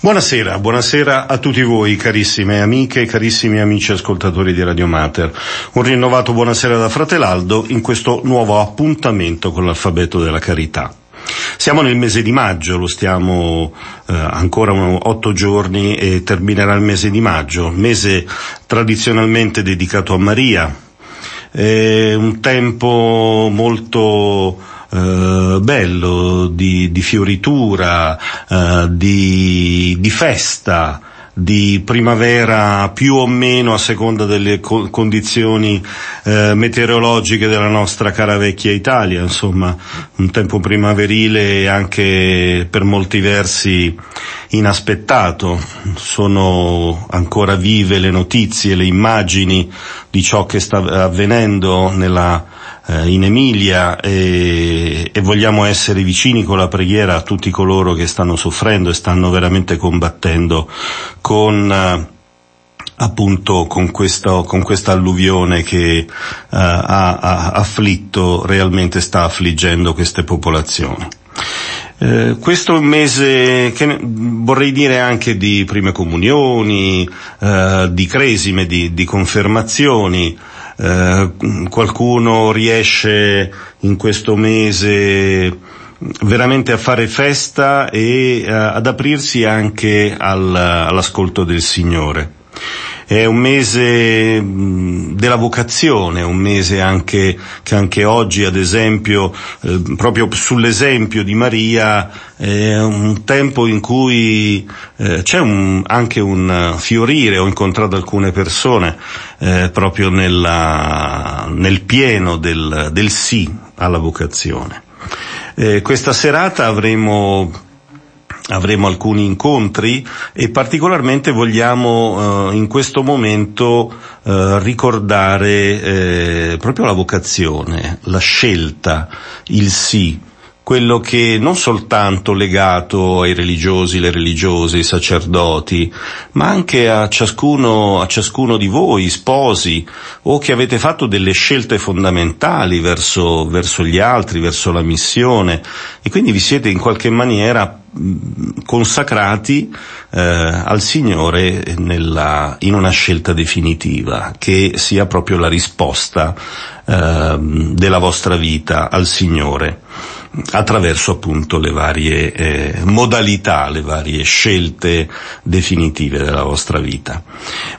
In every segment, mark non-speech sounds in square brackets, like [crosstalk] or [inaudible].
Buonasera, buonasera a tutti voi carissime amiche e carissimi amici ascoltatori di Radio Mater. Un rinnovato buonasera da Fratelaldo in questo nuovo appuntamento con l'alfabeto della carità. Siamo nel mese di maggio, lo stiamo eh, ancora otto giorni e terminerà il mese di maggio, mese tradizionalmente dedicato a Maria. È un tempo molto eh, bello, di, di fioritura, eh, di, di festa, di primavera più o meno a seconda delle co- condizioni eh, meteorologiche della nostra cara vecchia Italia, insomma un tempo primaverile e anche per molti versi inaspettato. Sono ancora vive le notizie, le immagini di ciò che sta avvenendo nella eh, in Emilia e, e, vogliamo essere vicini con la preghiera a tutti coloro che stanno soffrendo e stanno veramente combattendo con eh, appunto con, questo, con questa alluvione che uh, ha, ha, afflitto, realmente sta affliggendo queste popolazioni. Eh, questo è un mese che vorrei dire anche di prime comunioni, eh, di cresime, di, di confermazioni, eh, qualcuno riesce in questo mese veramente a fare festa e uh, ad aprirsi anche al, all'ascolto del Signore. È un mese della vocazione, un mese anche, che anche oggi, ad esempio, eh, proprio sull'esempio di Maria, è un tempo in cui eh, c'è un, anche un fiorire, ho incontrato alcune persone eh, proprio nella, nel pieno del, del sì alla vocazione. Questa serata avremo avremo alcuni incontri e particolarmente vogliamo eh, in questo momento eh, ricordare eh, proprio la vocazione, la scelta, il sì, quello che non soltanto legato ai religiosi, le religiose, i sacerdoti, ma anche a ciascuno, a ciascuno di voi, sposi, o che avete fatto delle scelte fondamentali verso, verso gli altri, verso la missione, e quindi vi siete in qualche maniera consacrati eh, al Signore nella, in una scelta definitiva, che sia proprio la risposta eh, della vostra vita al Signore attraverso appunto le varie eh, modalità, le varie scelte definitive della vostra vita.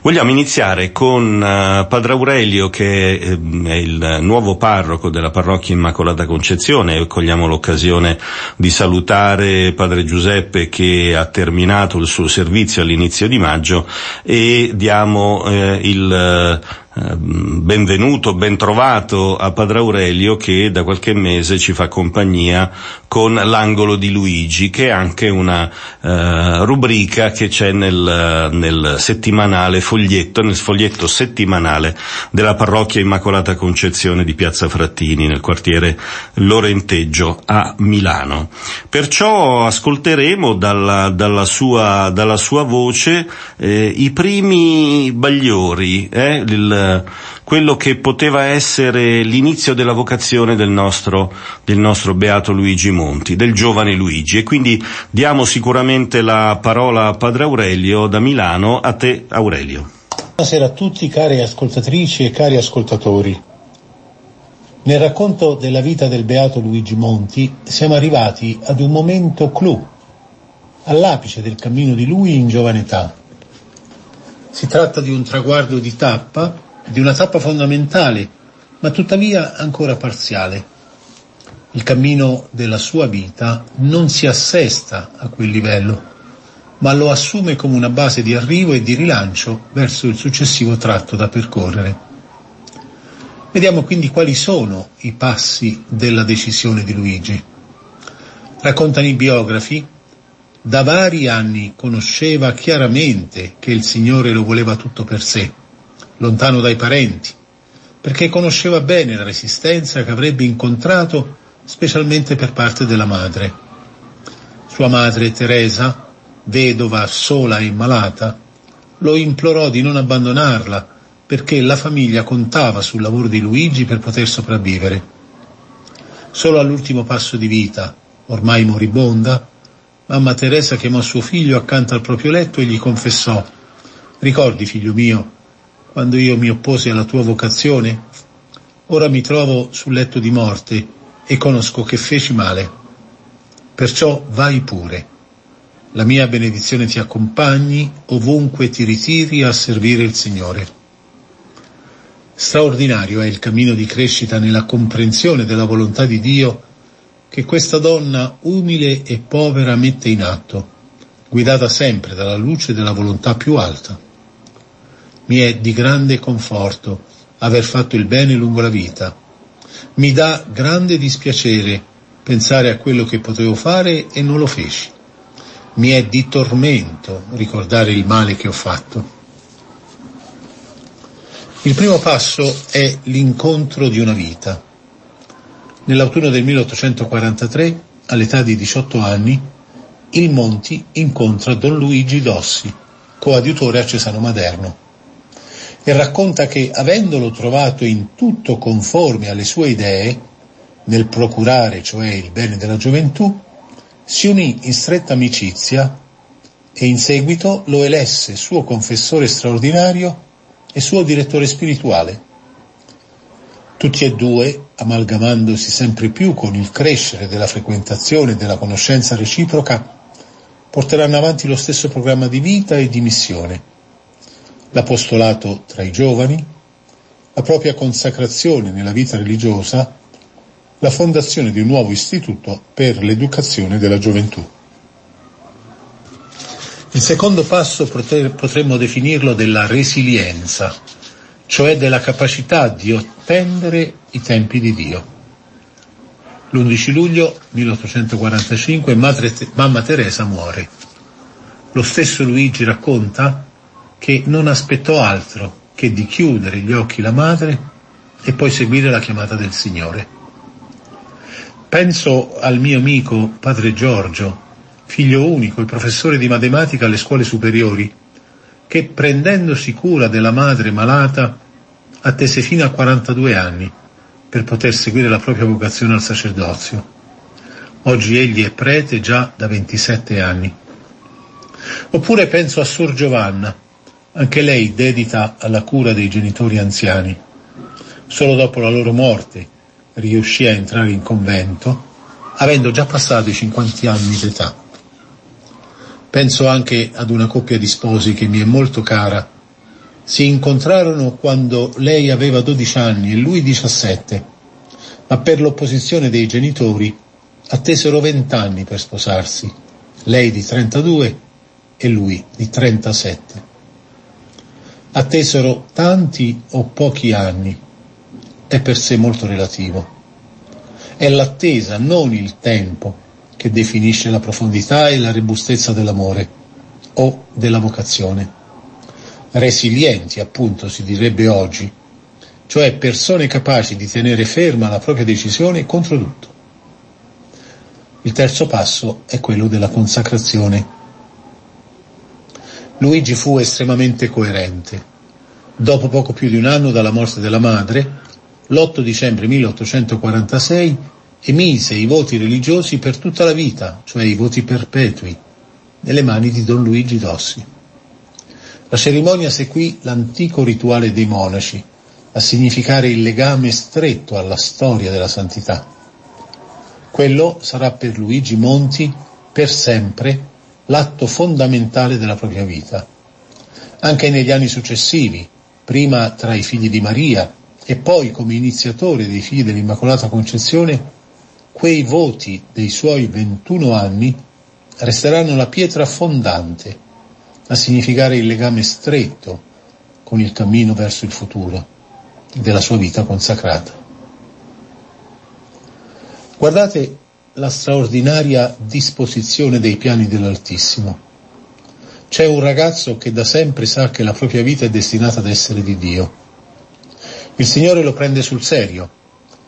Vogliamo iniziare con uh, Padre Aurelio che eh, è il nuovo parroco della parrocchia Immacolata Concezione e cogliamo l'occasione di salutare Padre Giuseppe che ha terminato il suo servizio all'inizio di maggio e diamo eh, il benvenuto, ben trovato a Padre Aurelio che da qualche mese ci fa compagnia con l'angolo di Luigi, che è anche una uh, rubrica che c'è nel, nel, settimanale foglietto, nel foglietto settimanale della parrocchia Immacolata Concezione di Piazza Frattini, nel quartiere Lorenteggio a Milano. Perciò ascolteremo dalla, dalla, sua, dalla sua, voce eh, i primi bagliori, eh, il, quello che poteva essere l'inizio della vocazione del nostro, del nostro beato Luigi Monti, del giovane Luigi. E quindi diamo sicuramente la parola a Padre Aurelio da Milano, a te Aurelio. Buonasera a tutti cari ascoltatrici e cari ascoltatori. Nel racconto della vita del beato Luigi Monti siamo arrivati ad un momento clou, all'apice del cammino di lui in giovane età. Si tratta di un traguardo di tappa di una tappa fondamentale, ma tuttavia ancora parziale. Il cammino della sua vita non si assesta a quel livello, ma lo assume come una base di arrivo e di rilancio verso il successivo tratto da percorrere. Vediamo quindi quali sono i passi della decisione di Luigi. Raccontano i biografi, da vari anni conosceva chiaramente che il Signore lo voleva tutto per sé lontano dai parenti, perché conosceva bene la resistenza che avrebbe incontrato specialmente per parte della madre. Sua madre Teresa, vedova, sola e malata, lo implorò di non abbandonarla perché la famiglia contava sul lavoro di Luigi per poter sopravvivere. Solo all'ultimo passo di vita, ormai moribonda, mamma Teresa chiamò suo figlio accanto al proprio letto e gli confessò, ricordi figlio mio, quando io mi opposi alla tua vocazione? Ora mi trovo sul letto di morte e conosco che feci male. Perciò vai pure. La mia benedizione ti accompagni ovunque ti ritiri a servire il Signore. Straordinario è il cammino di crescita nella comprensione della volontà di Dio che questa donna umile e povera mette in atto, guidata sempre dalla luce della volontà più alta. Mi è di grande conforto aver fatto il bene lungo la vita. Mi dà grande dispiacere pensare a quello che potevo fare e non lo feci. Mi è di tormento ricordare il male che ho fatto. Il primo passo è l'incontro di una vita. Nell'autunno del 1843, all'età di 18 anni, il Monti incontra Don Luigi Dossi, coadiutore a Cesano Maderno e racconta che, avendolo trovato in tutto conforme alle sue idee, nel procurare cioè il bene della gioventù, si unì in stretta amicizia e in seguito lo elesse suo confessore straordinario e suo direttore spirituale. Tutti e due, amalgamandosi sempre più con il crescere della frequentazione e della conoscenza reciproca, porteranno avanti lo stesso programma di vita e di missione l'apostolato tra i giovani, la propria consacrazione nella vita religiosa, la fondazione di un nuovo istituto per l'educazione della gioventù. Il secondo passo potremmo definirlo della resilienza, cioè della capacità di attendere i tempi di Dio. L'11 luglio 1845 Madre, Mamma Teresa muore. Lo stesso Luigi racconta che non aspettò altro che di chiudere gli occhi la madre e poi seguire la chiamata del Signore. Penso al mio amico padre Giorgio, figlio unico e professore di matematica alle scuole superiori, che prendendosi cura della madre malata attese fino a 42 anni per poter seguire la propria vocazione al sacerdozio. Oggi egli è prete già da 27 anni. Oppure penso a Sor Giovanna, anche lei dedita alla cura dei genitori anziani. Solo dopo la loro morte riuscì a entrare in convento, avendo già passato i 50 anni d'età. Penso anche ad una coppia di sposi che mi è molto cara. Si incontrarono quando lei aveva 12 anni e lui 17, ma per l'opposizione dei genitori attesero 20 anni per sposarsi, lei di 32 e lui di 37 attesero tanti o pochi anni, è per sé molto relativo. È l'attesa, non il tempo, che definisce la profondità e la robustezza dell'amore o della vocazione. Resilienti, appunto, si direbbe oggi, cioè persone capaci di tenere ferma la propria decisione contro tutto. Il terzo passo è quello della consacrazione Luigi fu estremamente coerente. Dopo poco più di un anno dalla morte della madre, l'8 dicembre 1846 emise i voti religiosi per tutta la vita, cioè i voti perpetui, nelle mani di Don Luigi Dossi. La cerimonia seguì l'antico rituale dei monaci, a significare il legame stretto alla storia della santità. Quello sarà per Luigi Monti per sempre l'atto fondamentale della propria vita. Anche negli anni successivi, prima tra i figli di Maria e poi come iniziatore dei figli dell'Immacolata Concezione, quei voti dei suoi 21 anni resteranno la pietra fondante a significare il legame stretto con il cammino verso il futuro della sua vita consacrata. Guardate la straordinaria disposizione dei piani dell'Altissimo. C'è un ragazzo che da sempre sa che la propria vita è destinata ad essere di Dio. Il Signore lo prende sul serio,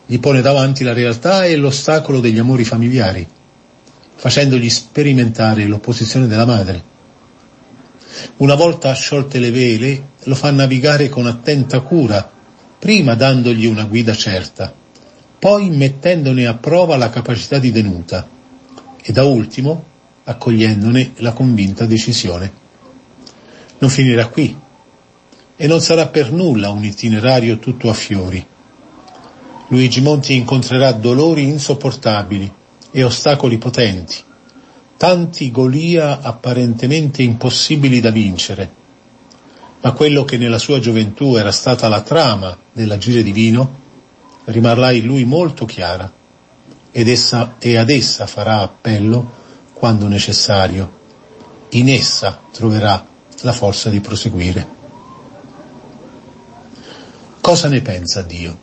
gli pone davanti la realtà e l'ostacolo degli amori familiari, facendogli sperimentare l'opposizione della madre. Una volta sciolte le vele, lo fa navigare con attenta cura, prima dandogli una guida certa poi mettendone a prova la capacità di tenuta e da ultimo accogliendone la convinta decisione. Non finirà qui e non sarà per nulla un itinerario tutto a fiori. Luigi Monti incontrerà dolori insopportabili e ostacoli potenti, tanti Golia apparentemente impossibili da vincere, ma quello che nella sua gioventù era stata la trama dell'agire divino rimarrà in lui molto chiara ed essa, e ad essa farà appello quando necessario. In essa troverà la forza di proseguire. Cosa ne pensa Dio?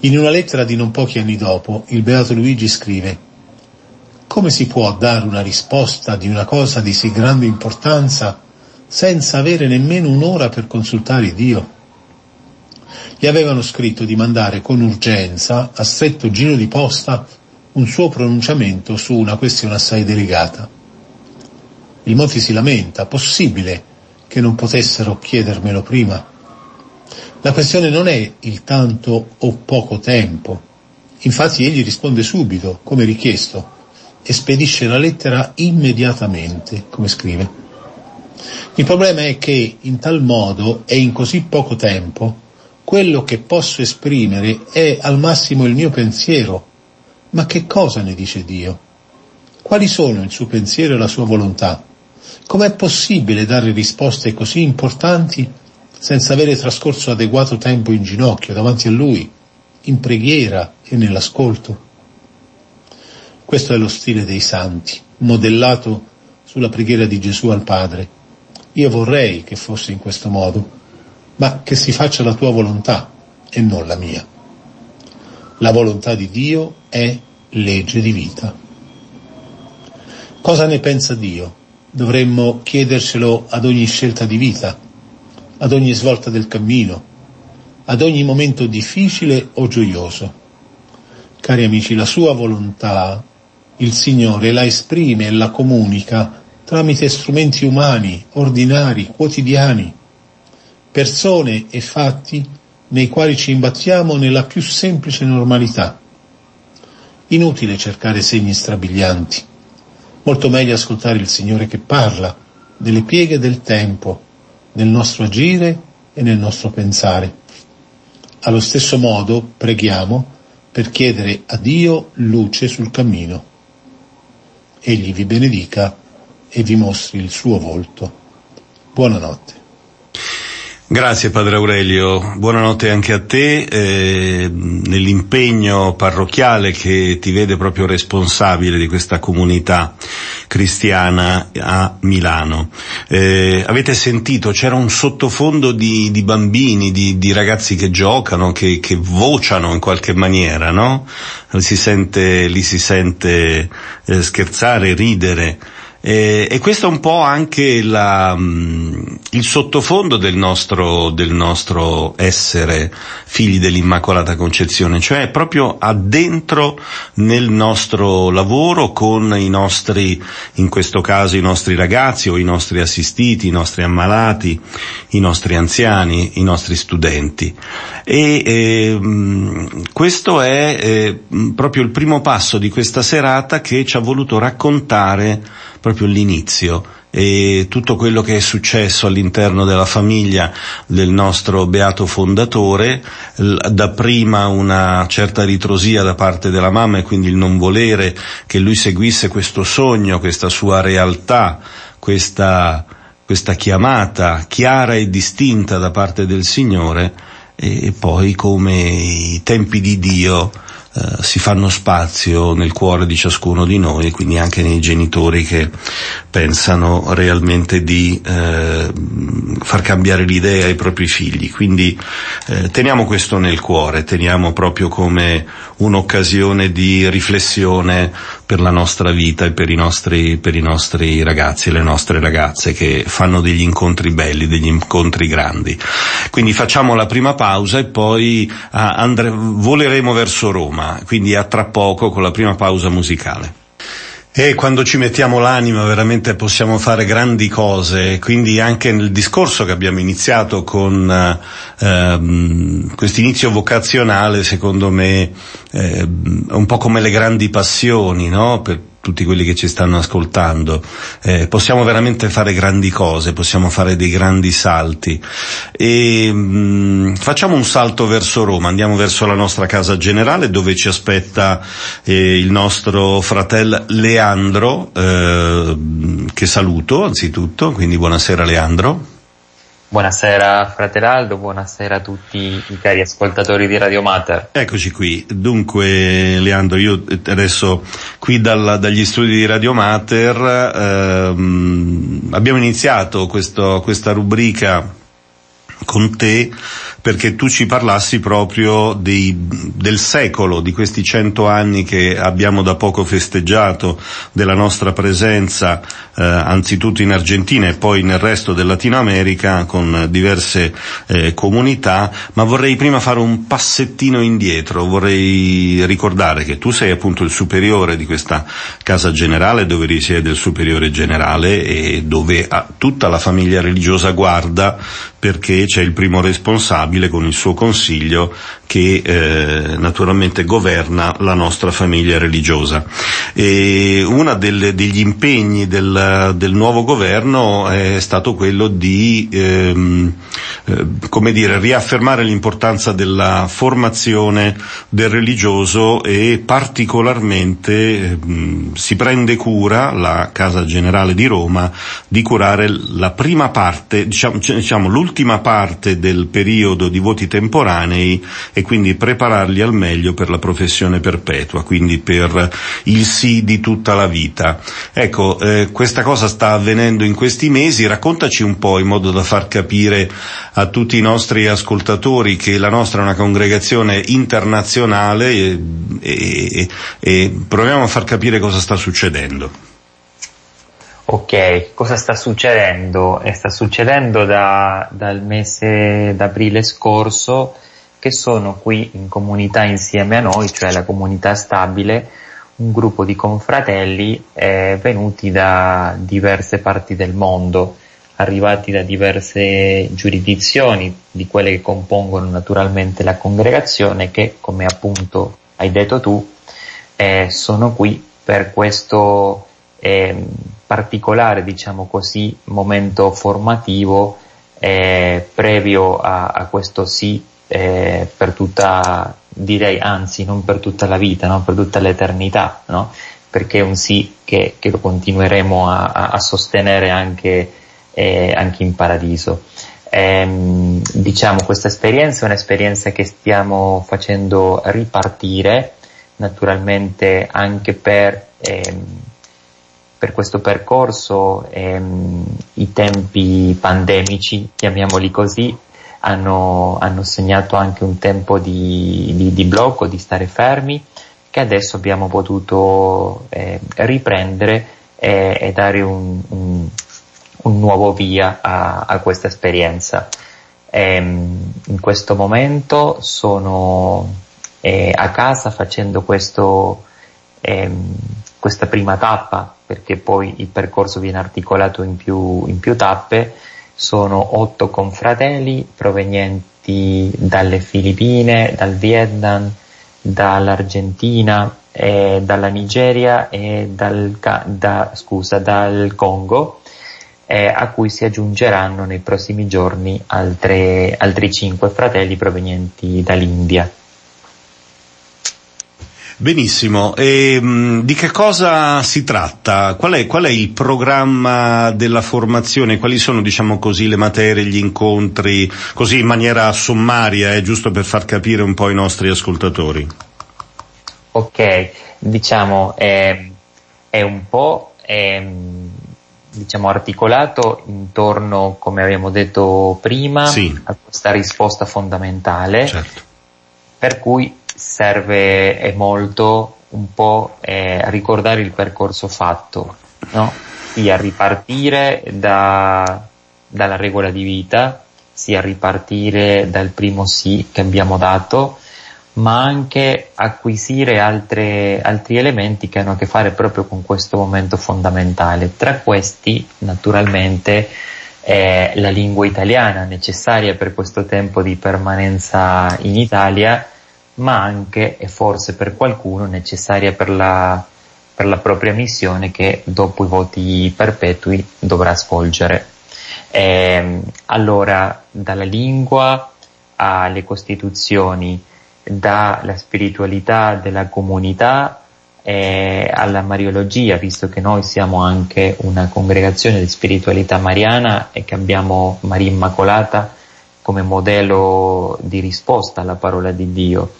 In una lettera di non pochi anni dopo, il Beato Luigi scrive Come si può dare una risposta di una cosa di sì grande importanza senza avere nemmeno un'ora per consultare Dio? Gli avevano scritto di mandare con urgenza, a stretto giro di posta, un suo pronunciamento su una questione assai delicata. Il Monti si lamenta, possibile che non potessero chiedermelo prima. La questione non è il tanto o poco tempo. Infatti egli risponde subito, come richiesto, e spedisce la lettera immediatamente, come scrive. Il problema è che in tal modo e in così poco tempo quello che posso esprimere è al massimo il mio pensiero ma che cosa ne dice Dio? Quali sono il suo pensiero e la sua volontà? Com'è possibile dare risposte così importanti senza avere trascorso adeguato tempo in ginocchio davanti a Lui, in preghiera e nell'ascolto? Questo è lo stile dei santi, modellato sulla preghiera di Gesù al Padre. Io vorrei che fosse in questo modo, ma che si faccia la tua volontà e non la mia. La volontà di Dio è legge di vita. Cosa ne pensa Dio? Dovremmo chiedercelo ad ogni scelta di vita, ad ogni svolta del cammino, ad ogni momento difficile o gioioso. Cari amici, la sua volontà il Signore la esprime e la comunica tramite strumenti umani, ordinari, quotidiani, persone e fatti nei quali ci imbattiamo nella più semplice normalità. Inutile cercare segni strabilianti. Molto meglio ascoltare il Signore che parla delle pieghe del tempo, nel nostro agire e nel nostro pensare. Allo stesso modo preghiamo per chiedere a Dio luce sul cammino. Egli vi benedica e vi mostri il suo volto. Buonanotte. Grazie Padre Aurelio, buonanotte anche a te eh, nell'impegno parrocchiale che ti vede proprio responsabile di questa comunità cristiana a Milano. Eh, avete sentito, c'era un sottofondo di, di bambini, di, di, ragazzi che giocano, che, che, vociano in qualche maniera, no? Si sente, li si sente eh, scherzare, ridere. Eh, e questo è un po' anche la, mm, il sottofondo del nostro, del nostro essere figli dell'Immacolata Concezione, cioè proprio addentro nel nostro lavoro con i nostri, in questo caso i nostri ragazzi o i nostri assistiti, i nostri ammalati, i nostri anziani, i nostri studenti. E eh, questo è eh, proprio il primo passo di questa serata che ci ha voluto raccontare proprio l'inizio. E tutto quello che è successo all'interno della famiglia del nostro beato fondatore, dapprima una certa ritrosia da parte della mamma e quindi il non volere che lui seguisse questo sogno, questa sua realtà, questa, questa chiamata chiara e distinta da parte del Signore e poi come i tempi di Dio eh, si fanno spazio nel cuore di ciascuno di noi, quindi anche nei genitori che pensano realmente di eh, far cambiare l'idea ai propri figli. Quindi eh, teniamo questo nel cuore, teniamo proprio come un'occasione di riflessione per la nostra vita e per i nostri, per i nostri ragazzi e le nostre ragazze che fanno degli incontri belli, degli incontri grandi. Quindi facciamo la prima pausa e poi ah, andre- voleremo verso Roma, quindi a tra poco con la prima pausa musicale. E quando ci mettiamo l'anima veramente possiamo fare grandi cose, quindi anche nel discorso che abbiamo iniziato con ehm, questo inizio vocazionale, secondo me, eh, un po' come le grandi passioni, no? Per, tutti quelli che ci stanno ascoltando. Eh, possiamo veramente fare grandi cose, possiamo fare dei grandi salti. E, mh, mm, facciamo un salto verso Roma, andiamo verso la nostra casa generale dove ci aspetta eh, il nostro fratello Leandro, eh, che saluto anzitutto, quindi buonasera Leandro. Buonasera Fratelaldo, buonasera a tutti i cari ascoltatori di Radio Mater. Eccoci qui, dunque Leandro, io adesso qui dal, dagli studi di Radio Mater ehm, abbiamo iniziato questo, questa rubrica con te perché tu ci parlassi proprio dei, del secolo, di questi cento anni che abbiamo da poco festeggiato, della nostra presenza eh, anzitutto in Argentina e poi nel resto del Latino America con diverse eh, comunità, ma vorrei prima fare un passettino indietro, vorrei ricordare che tu sei appunto il superiore di questa casa generale dove risiede il superiore generale e dove tutta la famiglia religiosa guarda perché c'è il primo responsabile con il suo consiglio che eh, naturalmente governa la nostra famiglia religiosa. E uno degli impegni del, del, nuovo governo è stato quello di ehm, eh, come dire, riaffermare l'importanza della formazione del religioso e particolarmente eh, si prende cura, la Casa Generale di Roma, di curare la prima parte, diciamo, diciamo l'ultima parte del periodo di voti temporanei e quindi prepararli al meglio per la professione perpetua, quindi per il sì di tutta la vita. Ecco, eh, questa cosa sta avvenendo in questi mesi, raccontaci un po' in modo da far capire a tutti i nostri ascoltatori che la nostra è una congregazione internazionale e, e, e proviamo a far capire cosa sta succedendo. Ok, cosa sta succedendo? Eh, sta succedendo da, dal mese d'aprile scorso che sono qui in comunità insieme a noi, cioè la comunità stabile, un gruppo di confratelli eh, venuti da diverse parti del mondo arrivati da diverse giurisdizioni di quelle che compongono naturalmente la congregazione che, come appunto hai detto tu, eh, sono qui per questo eh, particolare, diciamo così, momento formativo eh, previo a, a, questo sì eh, per tutta, direi anzi non per tutta la vita, no? per tutta l'eternità, no? perché è un sì che, che lo continueremo a, a sostenere anche eh, anche in paradiso. Ehm, diciamo questa esperienza è un'esperienza che stiamo facendo ripartire naturalmente anche per, ehm, per questo percorso ehm, i tempi pandemici, chiamiamoli così, hanno, hanno, segnato anche un tempo di, di, di, blocco, di stare fermi, che adesso abbiamo potuto eh, riprendere e, e dare un, un, un nuovo via a, a questa esperienza. E, ehm, in questo momento sono eh, a casa facendo questo, ehm, questa prima tappa perché poi il percorso viene articolato in più, in più tappe. Sono otto confratelli provenienti dalle Filippine, dal Vietnam, dall'Argentina, eh, dalla Nigeria e dal, da, scusa, dal Congo eh, a cui si aggiungeranno nei prossimi giorni altre, altri cinque fratelli provenienti dall'India. Benissimo, e, mh, di che cosa si tratta? Qual è, qual è, il programma della formazione? Quali sono, diciamo così, le materie, gli incontri, così in maniera sommaria, eh, giusto per far capire un po' i nostri ascoltatori? Ok, diciamo, eh, è un po' eh, diciamo, articolato intorno, come abbiamo detto prima, sì. a questa risposta fondamentale, certo. per cui serve molto un po' eh, ricordare il percorso fatto, no? sia ripartire da, dalla regola di vita, sia ripartire dal primo sì che abbiamo dato, ma anche acquisire altre, altri elementi che hanno a che fare proprio con questo momento fondamentale. Tra questi, naturalmente, è la lingua italiana necessaria per questo tempo di permanenza in Italia, ma anche, e forse per qualcuno, necessaria per la, per la propria missione che dopo i voti perpetui dovrà svolgere. Eh, allora, dalla lingua alle costituzioni, dalla spiritualità della comunità eh, alla mariologia, visto che noi siamo anche una congregazione di spiritualità mariana e che abbiamo Maria Immacolata come modello di risposta alla parola di Dio.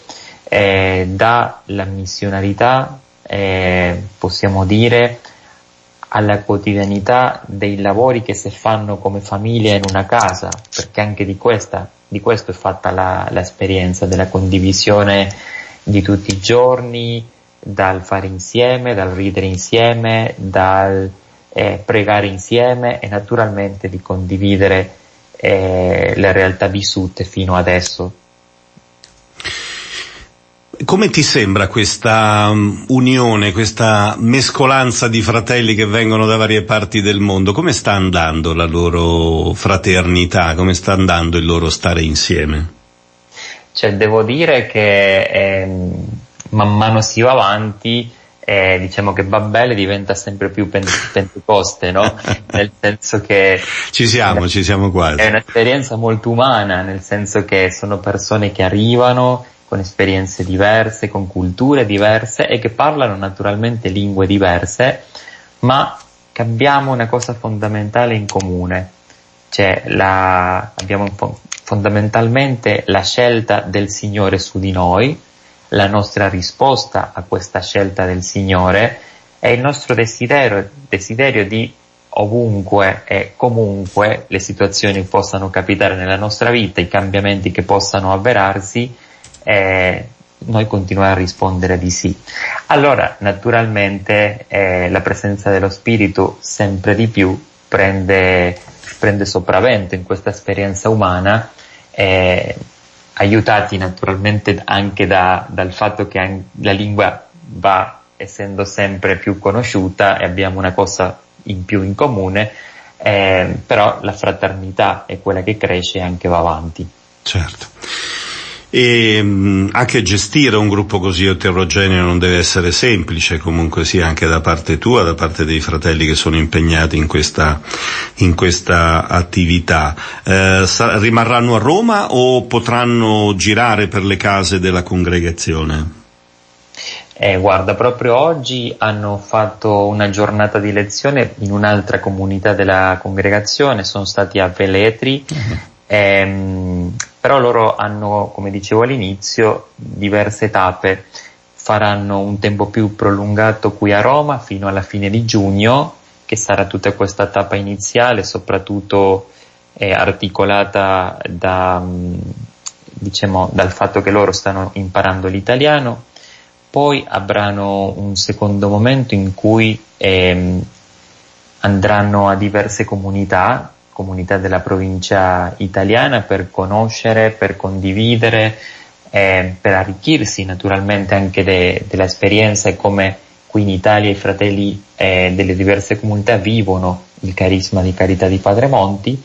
Eh, dalla missionarità, eh, possiamo dire, alla quotidianità dei lavori che si fanno come famiglia in una casa, perché anche di, questa, di questo è fatta la, l'esperienza della condivisione di tutti i giorni, dal fare insieme, dal ridere insieme, dal eh, pregare insieme e naturalmente di condividere eh, le realtà vissute fino adesso. Come ti sembra questa um, unione, questa mescolanza di fratelli che vengono da varie parti del mondo? Come sta andando la loro fraternità? Come sta andando il loro stare insieme? Cioè, devo dire che eh, man mano si va avanti, eh, diciamo che Babele diventa sempre più Pentecoste, no? [laughs] nel senso che... Ci siamo, ci siamo quasi. È un'esperienza molto umana, nel senso che sono persone che arrivano con esperienze diverse, con culture diverse e che parlano naturalmente lingue diverse, ma che abbiamo una cosa fondamentale in comune, cioè la, abbiamo fondamentalmente la scelta del Signore su di noi, la nostra risposta a questa scelta del Signore è il nostro desiderio, desiderio di ovunque e comunque le situazioni possano capitare nella nostra vita, i cambiamenti che possano avverarsi, eh, noi continuiamo a rispondere di sì. Allora, naturalmente, eh, la presenza dello Spirito sempre di più prende, prende sopravvento in questa esperienza umana, eh, aiutati naturalmente anche da, dal fatto che la lingua va essendo sempre più conosciuta e abbiamo una cosa in più in comune, eh, però la fraternità è quella che cresce e anche va avanti. Certo e mh, anche gestire un gruppo così eterogeneo non deve essere semplice, comunque sia anche da parte tua, da parte dei fratelli che sono impegnati in questa, in questa attività. Eh, sa- rimarranno a Roma o potranno girare per le case della congregazione? Eh, guarda, proprio oggi hanno fatto una giornata di lezione in un'altra comunità della congregazione, sono stati a Veletri, uh-huh. Ehm, però loro hanno, come dicevo all'inizio, diverse tappe. Faranno un tempo più prolungato qui a Roma fino alla fine di giugno, che sarà tutta questa tappa iniziale, soprattutto eh, articolata da, mm, diciamo, dal fatto che loro stanno imparando l'italiano. Poi avranno un secondo momento in cui eh, andranno a diverse comunità comunità della provincia italiana per conoscere, per condividere, eh, per arricchirsi naturalmente anche de, dell'esperienza e come qui in Italia i fratelli eh, delle diverse comunità vivono il carisma di carità di Padre Monti.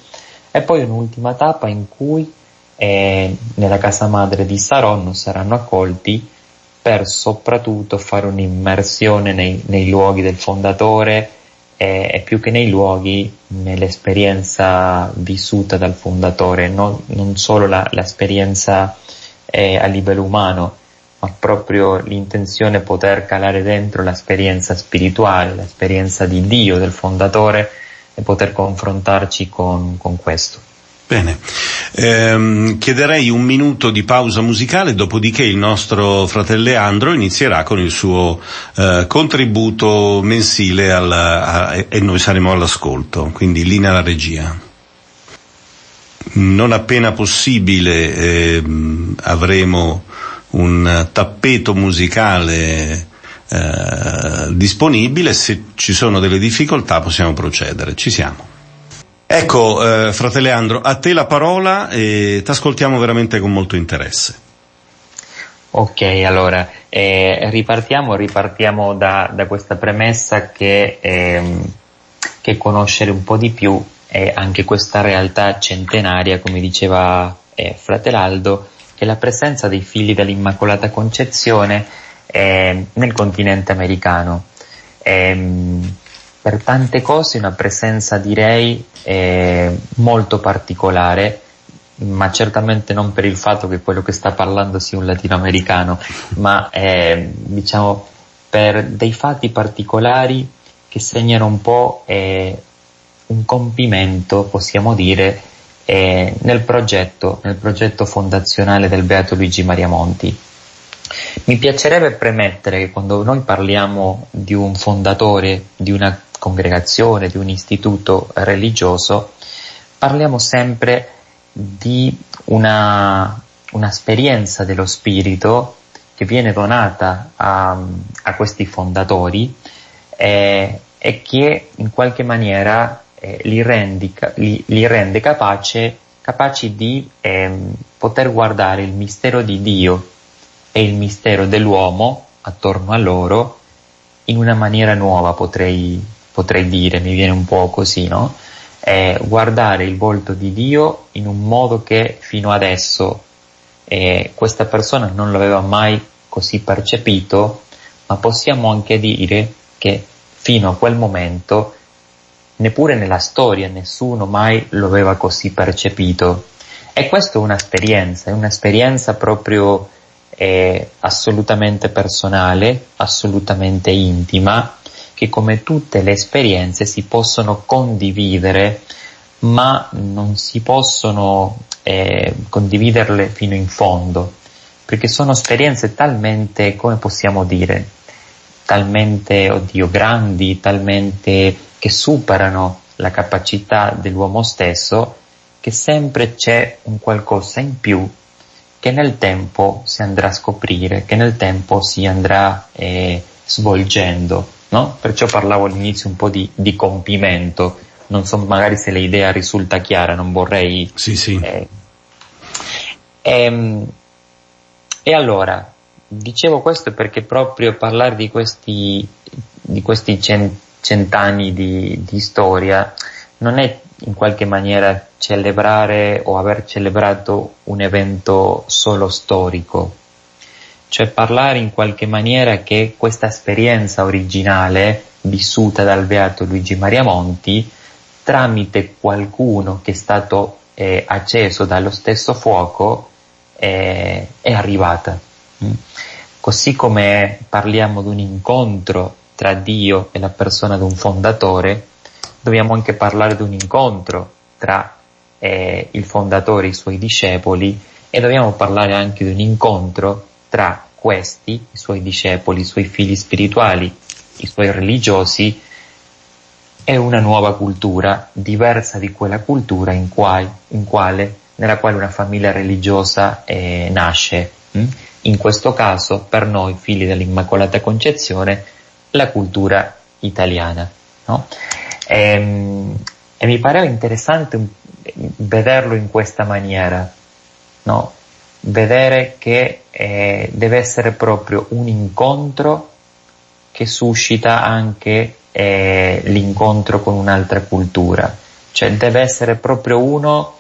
E poi un'ultima tappa in cui eh, nella casa madre di Saronno saranno accolti per soprattutto fare un'immersione nei, nei luoghi del fondatore, è, è più che nei luoghi, nell'esperienza vissuta dal fondatore, non, non solo la, l'esperienza eh, a livello umano, ma proprio l'intenzione poter calare dentro l'esperienza spirituale, l'esperienza di Dio, del fondatore e poter confrontarci con, con questo. Bene, ehm, chiederei un minuto di pausa musicale, dopodiché il nostro fratello Leandro inizierà con il suo eh, contributo mensile al, a, e noi saremo all'ascolto, quindi linea alla regia. Non appena possibile eh, avremo un tappeto musicale eh, disponibile, se ci sono delle difficoltà possiamo procedere, ci siamo. Ecco, eh, frate Leandro, a te la parola e ti ascoltiamo veramente con molto interesse. Ok, allora, eh, ripartiamo, ripartiamo da, da, questa premessa che, ehm, che conoscere un po' di più è anche questa realtà centenaria, come diceva eh, Fratelaldo, che la presenza dei figli dell'Immacolata Concezione eh, nel continente americano. ehm, per tante cose una presenza direi eh, molto particolare, ma certamente non per il fatto che quello che sta parlando sia un latinoamericano, ma eh, diciamo per dei fatti particolari che segnano un po' eh, un compimento, possiamo dire, eh, nel, progetto, nel progetto fondazionale del Beato Luigi Maria Monti. Mi piacerebbe premettere che quando noi parliamo di un fondatore di una congregazione, di un istituto religioso, parliamo sempre di una, un'esperienza dello spirito che viene donata a, a questi fondatori eh, e che in qualche maniera eh, li, rendi, li, li, rende capace, capaci di eh, poter guardare il mistero di Dio e il mistero dell'uomo attorno a loro in una maniera nuova, potrei, potrei dire, mi viene un po' così, no? Eh, guardare il volto di Dio in un modo che fino adesso eh, questa persona non l'aveva mai così percepito, ma possiamo anche dire che fino a quel momento neppure nella storia nessuno mai lo aveva così percepito. E questa è un'esperienza, è un'esperienza proprio eh, assolutamente personale, assolutamente intima, che come tutte le esperienze si possono condividere, ma non si possono eh, condividerle fino in fondo, perché sono esperienze talmente, come possiamo dire, talmente, oddio, grandi, talmente che superano la capacità dell'uomo stesso, che sempre c'è un qualcosa in più che nel tempo si andrà a scoprire, che nel tempo si andrà eh, svolgendo. No? Perciò parlavo all'inizio un po' di, di, compimento, non so magari se l'idea risulta chiara, non vorrei... Sì, sì. Eh, ehm, e allora, dicevo questo perché proprio parlare di questi, di questi cent'anni di, di storia non è in qualche maniera celebrare o aver celebrato un evento solo storico, cioè parlare in qualche maniera che questa esperienza originale vissuta dal beato Luigi Maria Monti tramite qualcuno che è stato eh, acceso dallo stesso fuoco eh, è arrivata. Mm. Così come parliamo di un incontro tra Dio e la persona di un fondatore, dobbiamo anche parlare di un incontro tra eh, il fondatore e i suoi discepoli e dobbiamo parlare anche di un incontro tra questi, i suoi discepoli, i suoi figli spirituali, i suoi religiosi e una nuova cultura diversa di quella cultura in, qual, in quale, nella quale una famiglia religiosa eh, nasce. Hm? In questo caso, per noi figli dell'Immacolata Concezione, la cultura italiana. No? E, ehm, e mi pareva interessante vederlo in questa maniera, no? vedere che eh, deve essere proprio un incontro che suscita anche eh, l'incontro con un'altra cultura, cioè deve essere proprio uno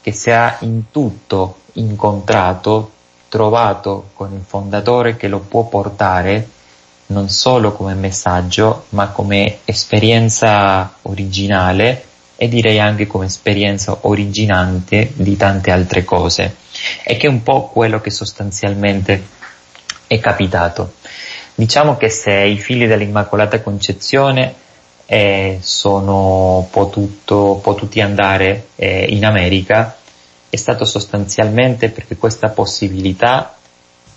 che si è in tutto incontrato, trovato con il fondatore che lo può portare non solo come messaggio, ma come esperienza originale e direi anche come esperienza originante di tante altre cose. E che è un po' quello che sostanzialmente è capitato. Diciamo che se i figli dell'Immacolata Concezione eh, sono potuto, potuti andare eh, in America, è stato sostanzialmente perché questa possibilità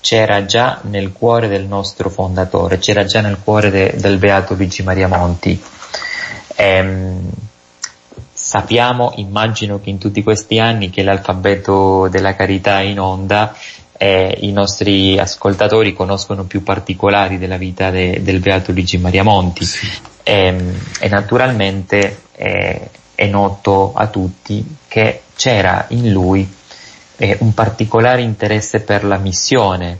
c'era già nel cuore del nostro fondatore, c'era già nel cuore de, del beato Luigi Maria Monti. Ehm, sappiamo, immagino che in tutti questi anni che l'alfabeto della carità è in onda, eh, i nostri ascoltatori conoscono più particolari della vita de, del beato Luigi Maria Monti sì. ehm, e naturalmente eh, è noto a tutti che c'era in lui eh, un particolare interesse per la missione.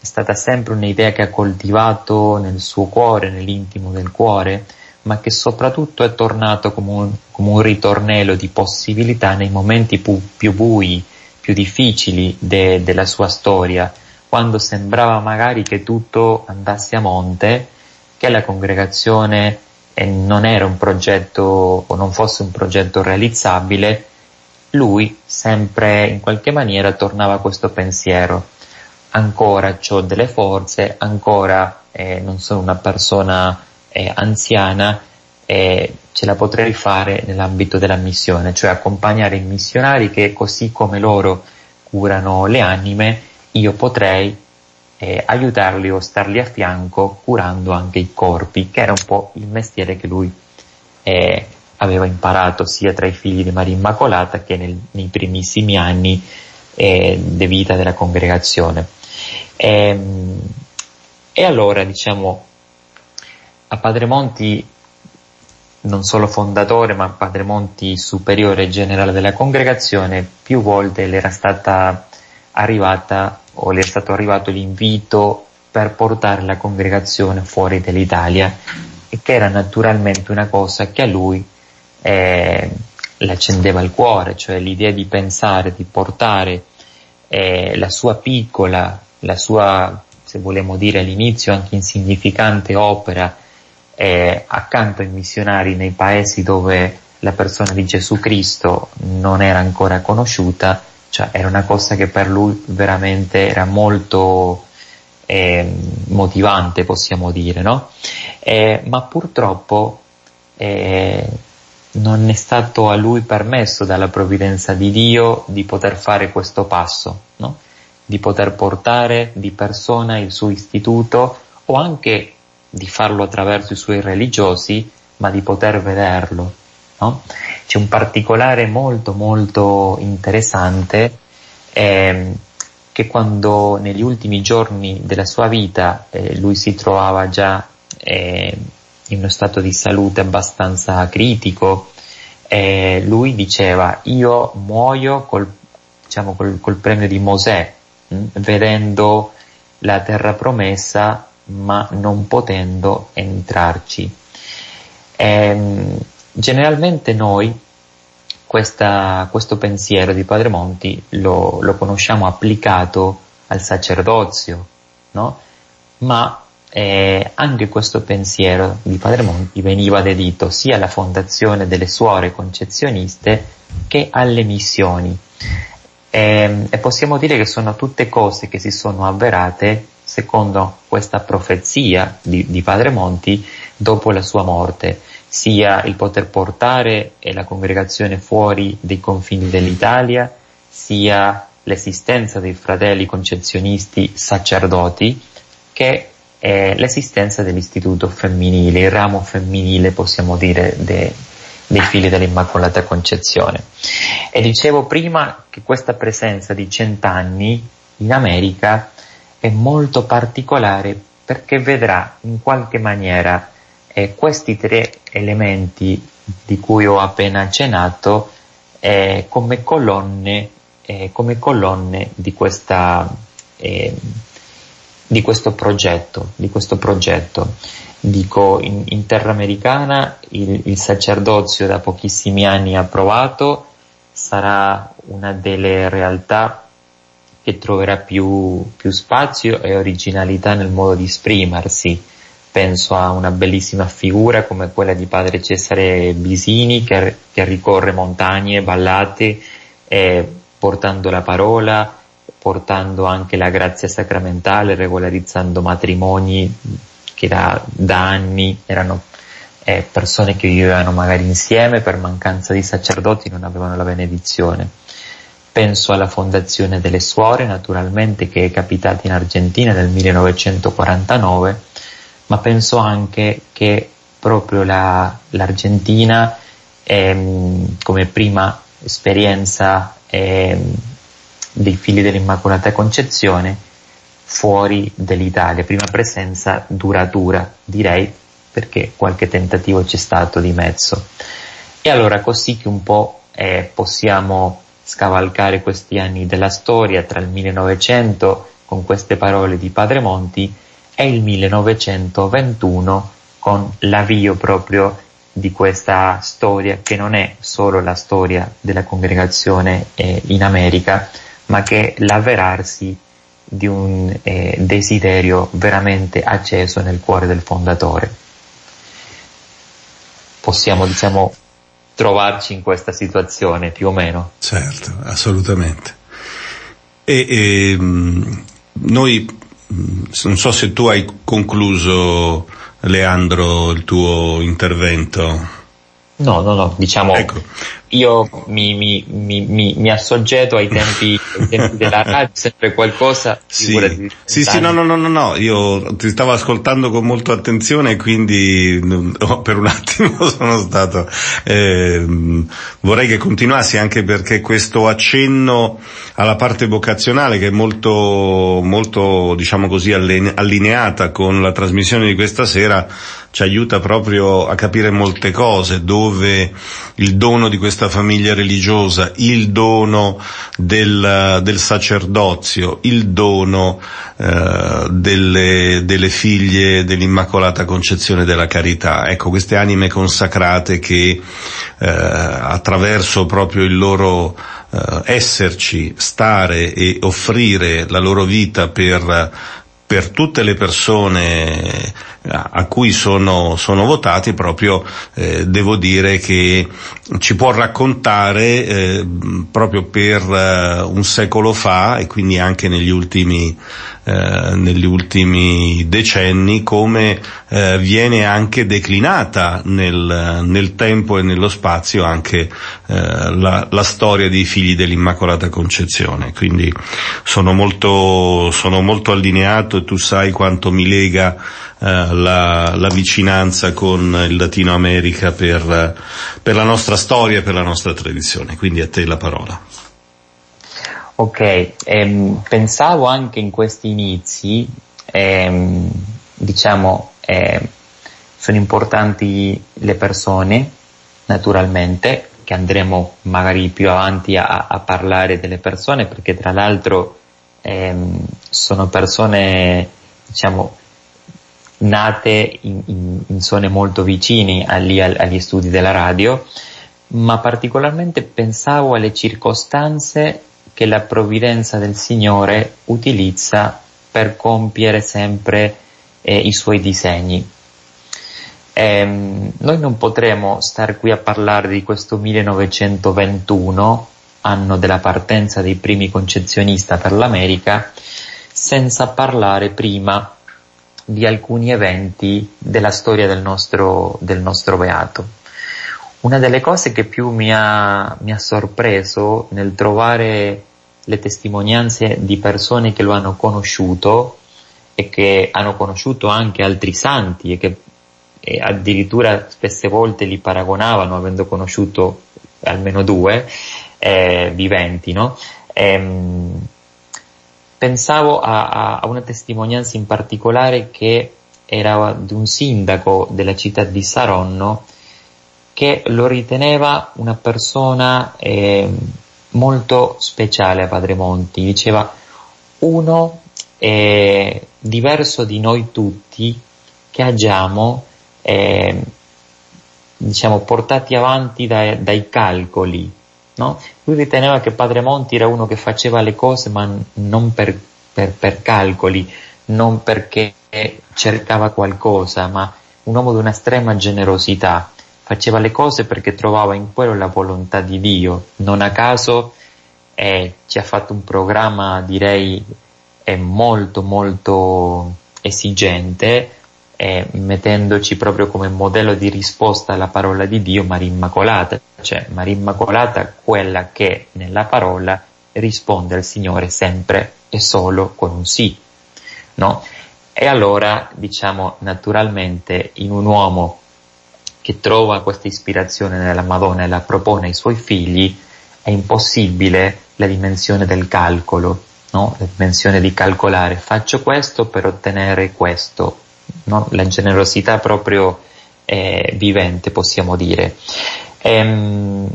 È stata sempre un'idea che ha coltivato nel suo cuore, nell'intimo del cuore, ma che soprattutto è tornato come un, come un ritornello di possibilità nei momenti pu, più bui, più difficili de, della sua storia, quando sembrava magari che tutto andasse a monte che la congregazione eh, non era un progetto o non fosse un progetto realizzabile, lui sempre in qualche maniera tornava a questo pensiero. Ancora ho delle forze, ancora eh, non sono una persona eh, anziana, eh, ce la potrei fare nell'ambito della missione, cioè accompagnare i missionari che così come loro curano le anime, io potrei eh, aiutarli o starli a fianco curando anche i corpi, che era un po' il mestiere che lui eh, aveva imparato sia tra i figli di Maria Immacolata che nel, nei primissimi anni eh, di vita della congregazione. E, ehm, e allora, diciamo, a Padre Monti, non solo fondatore, ma Padre Monti superiore generale della congregazione, più volte le era stata arrivata o le è stato arrivato l'invito per portare la congregazione fuori dall'Italia e che era naturalmente una cosa che a lui eh, le accendeva il cuore, cioè l'idea di pensare, di portare eh, la sua piccola, la sua, se vogliamo dire all'inizio anche insignificante opera eh, accanto ai missionari nei paesi dove la persona di Gesù Cristo non era ancora conosciuta, cioè era una cosa che per lui veramente era molto eh, motivante, possiamo dire, no? Eh, ma purtroppo eh, non è stato a lui permesso dalla provvidenza di Dio di poter fare questo passo, no? di poter portare di persona il suo istituto o anche di farlo attraverso i suoi religiosi, ma di poter vederlo. No? C'è un particolare molto molto interessante eh, che quando negli ultimi giorni della sua vita eh, lui si trovava già eh, in uno stato di salute abbastanza critico, eh, lui diceva io muoio col, diciamo, col, col premio di Mosè, mh, hm, vedendo la terra promessa ma non potendo entrarci. Ehm, generalmente noi questa, questo pensiero di Padre Monti lo, lo conosciamo applicato al sacerdozio, no? ma eh, anche questo pensiero di Padre Monti veniva dedito sia alla fondazione delle suore concezioniste che alle missioni. E, e possiamo dire che sono tutte cose che si sono avverate secondo questa profezia di, di Padre Monti dopo la sua morte, sia il poter portare la congregazione fuori dei confini dell'Italia, sia l'esistenza dei fratelli concezionisti sacerdoti, che è l'esistenza dell'istituto femminile, il ramo femminile possiamo dire de, dei figli dell'Immacolata Concezione. E dicevo prima che questa presenza di cent'anni in America è molto particolare perché vedrà in qualche maniera eh, questi tre elementi di cui ho appena accennato eh, come colonne, eh, come colonne di, questa, eh, di questo progetto, di questo progetto. Dico, in, in terra americana il, il sacerdozio da pochissimi anni approvato sarà una delle realtà che troverà più, più spazio e originalità nel modo di esprimersi. Penso a una bellissima figura come quella di padre Cesare Bisini che, che ricorre montagne, ballate, eh, portando la parola, portando anche la grazia sacramentale, regolarizzando matrimoni che da, da anni erano eh, persone che vivevano magari insieme per mancanza di sacerdoti non avevano la benedizione. Penso alla fondazione delle suore naturalmente che è capitata in Argentina nel 1949, ma penso anche che proprio la, l'Argentina ehm, come prima esperienza ehm, dei figli dell'Immacolata Concezione fuori dall'Italia, prima presenza duratura, direi, perché qualche tentativo c'è stato di mezzo. E allora così che un po' eh, possiamo scavalcare questi anni della storia tra il 1900 con queste parole di Padre Monti e il 1921 con l'avvio proprio di questa storia che non è solo la storia della congregazione eh, in America, ma che è l'avverarsi di un eh, desiderio veramente acceso nel cuore del fondatore. Possiamo, diciamo, trovarci in questa situazione più o meno. Certo, assolutamente. E, e ehm, noi, non so se tu hai concluso, Leandro, il tuo intervento. No, no, no, diciamo, ecco. Io mi, mi, mi, mi, assoggetto ai tempi, ai tempi della radio, sempre qualcosa. Sì, sì, sì, no, no, no, no, no, io ti stavo ascoltando con molta attenzione e quindi no, per un attimo [laughs] sono stato, eh, vorrei che continuassi anche perché questo accenno alla parte vocazionale che è molto, molto, diciamo così, allineata con la trasmissione di questa sera, ci aiuta proprio a capire molte cose, dove il dono di questa famiglia religiosa, il dono del, del sacerdozio, il dono eh, delle, delle figlie dell'Immacolata Concezione della Carità. Ecco, queste anime consacrate che eh, attraverso proprio il loro eh, esserci, stare e offrire la loro vita per per tutte le persone a cui sono, sono votati proprio eh, devo dire che ci può raccontare eh, proprio per eh, un secolo fa e quindi anche negli ultimi, eh, negli ultimi decenni come eh, viene anche declinata nel, nel, tempo e nello spazio anche eh, la, la, storia dei figli dell'Immacolata Concezione. Quindi sono molto, sono molto allineato e tu sai quanto mi lega eh, la, la, vicinanza con il Latino America per, per la nostra storia e per la nostra tradizione. Quindi a te la parola. Ok, ehm, pensavo anche in questi inizi, ehm, diciamo, eh, sono importanti le persone, naturalmente, che andremo magari più avanti a, a parlare delle persone, perché tra l'altro ehm, sono persone, diciamo, nate in, in, in zone molto vicine agli, agli studi della radio, ma particolarmente pensavo alle circostanze che la provvidenza del Signore utilizza per compiere sempre eh, i suoi disegni. Ehm, noi non potremo stare qui a parlare di questo 1921, anno della partenza dei primi concezionista per l'America, senza parlare prima di alcuni eventi della storia del nostro, del nostro beato. Una delle cose che più mi ha, mi ha sorpreso nel trovare le testimonianze di persone che lo hanno conosciuto e che hanno conosciuto anche altri santi e che e addirittura spesse volte li paragonavano avendo conosciuto almeno due eh, viventi, no? Ehm, pensavo a, a, una testimonianza in particolare che era di un sindaco della città di Saronno che lo riteneva una persona eh, molto speciale a Padre Monti. Diceva uno eh, diverso di noi tutti che agiamo eh, diciamo portati avanti dai, dai calcoli No? Lui riteneva che Padre Monti era uno che faceva le cose ma non per, per, per calcoli, non perché cercava qualcosa, ma un uomo di un'estrema generosità. Faceva le cose perché trovava in quello la volontà di Dio. Non a caso eh, ci ha fatto un programma, direi, eh, molto molto esigente, eh, mettendoci proprio come modello di risposta alla parola di Dio Maria Immacolata, cioè Maria Immacolata quella che nella parola risponde al Signore sempre e solo con un sì, no? E allora, diciamo, naturalmente in un uomo che trova questa ispirazione nella Madonna e la propone ai suoi figli, è impossibile la dimensione del calcolo, no? La dimensione di calcolare, faccio questo per ottenere questo, no? la generosità proprio eh, vivente, possiamo dire. Ehm,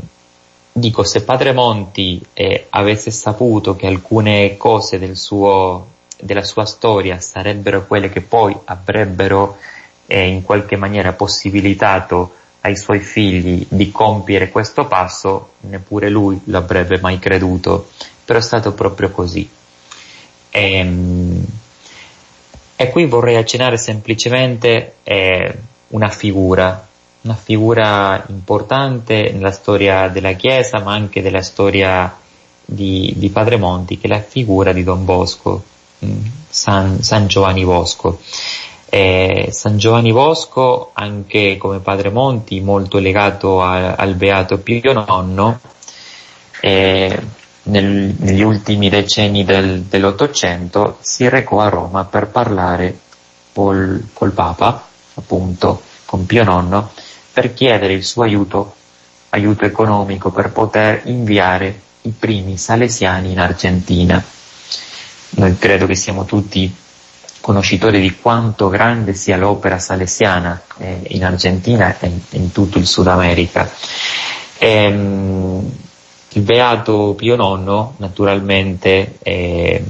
dico, se Padre Monti eh, avesse saputo che alcune cose del suo, della sua storia sarebbero quelle che poi avrebbero eh, in qualche maniera possibilitato ai suoi figli di compiere questo passo, neppure lui l'avrebbe mai creduto, però è stato proprio così. Ehm, e qui vorrei accennare semplicemente eh, una figura, una figura importante nella storia della Chiesa, ma anche della storia di, di Padre Monti, che è la figura di Don Bosco, mm, San, San Giovanni Bosco. Eh, San Giovanni Bosco, anche come Padre Monti, molto legato a, al Beato Pio IX, eh, nel, negli ultimi decenni del, dell'Ottocento si recò a Roma per parlare col, col Papa, appunto, con Pio IX, per chiedere il suo aiuto, aiuto economico per poter inviare i primi salesiani in Argentina. Noi credo che siamo tutti conoscitori di quanto grande sia l'opera salesiana eh, in Argentina e in, in, tutto il Sud America. E, ehm, il Beato Pio IX naturalmente è,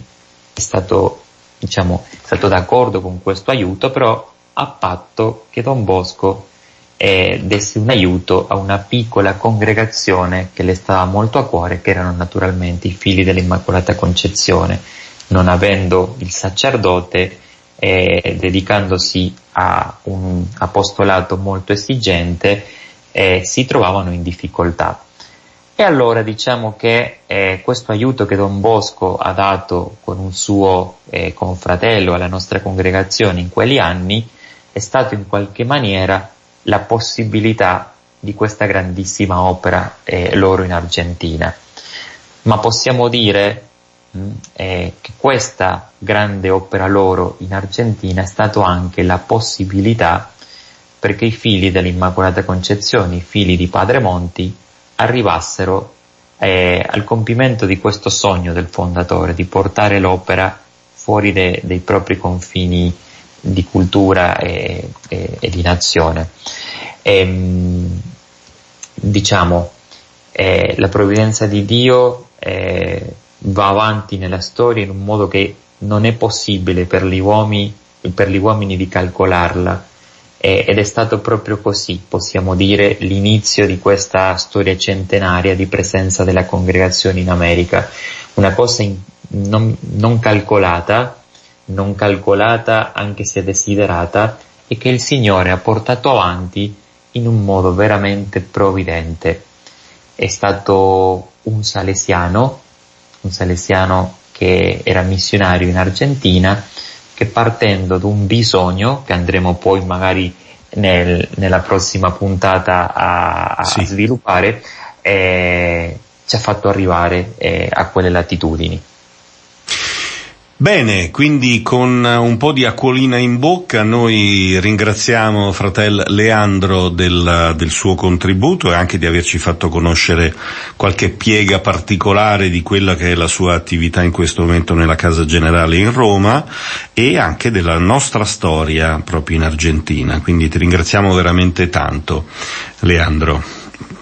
stato, diciamo, è stato d'accordo con questo aiuto, però a patto che Don Bosco eh, desse un aiuto a una piccola congregazione che le stava molto a cuore, che erano naturalmente i figli dell'Immacolata Concezione, non avendo il sacerdote eh, dedicandosi a un apostolato molto esigente, eh, si trovavano in difficoltà. E allora diciamo che eh, questo aiuto che Don Bosco ha dato con un suo eh, confratello alla nostra congregazione in quegli anni è stato in qualche maniera la possibilità di questa grandissima opera eh, loro in Argentina. Ma possiamo dire mh, mm, eh, che questa grande opera loro in Argentina è stato anche la possibilità perché i figli dell'Immacolata Concezione, i figli di Padre Monti, arrivassero eh, al compimento di questo sogno del fondatore, di portare l'opera fuori de, dei propri confini di cultura e, e, e di nazione. E, ehm, diciamo, eh, la provvidenza di Dio eh, va avanti nella storia in un modo che non è possibile per gli uomini, per gli uomini di calcolarla ed è stato proprio così, possiamo dire, l'inizio di questa storia centenaria di presenza della congregazione in America, una cosa in, non, non calcolata, non calcolata anche se desiderata e che il Signore ha portato avanti in un modo veramente provvidente. È stato un salesiano, un salesiano che era missionario in Argentina, che partendo da un bisogno, che andremo poi magari nel, nella prossima puntata a, a sì. sviluppare, eh, ci ha fatto arrivare eh, a quelle latitudini. Bene, quindi con un po' di acquolina in bocca noi ringraziamo fratel Leandro del, del, suo contributo e anche di averci fatto conoscere qualche piega particolare di quella che è la sua attività in questo momento nella Casa Generale in Roma e anche della nostra storia proprio in Argentina. Quindi ti ringraziamo veramente tanto, Leandro.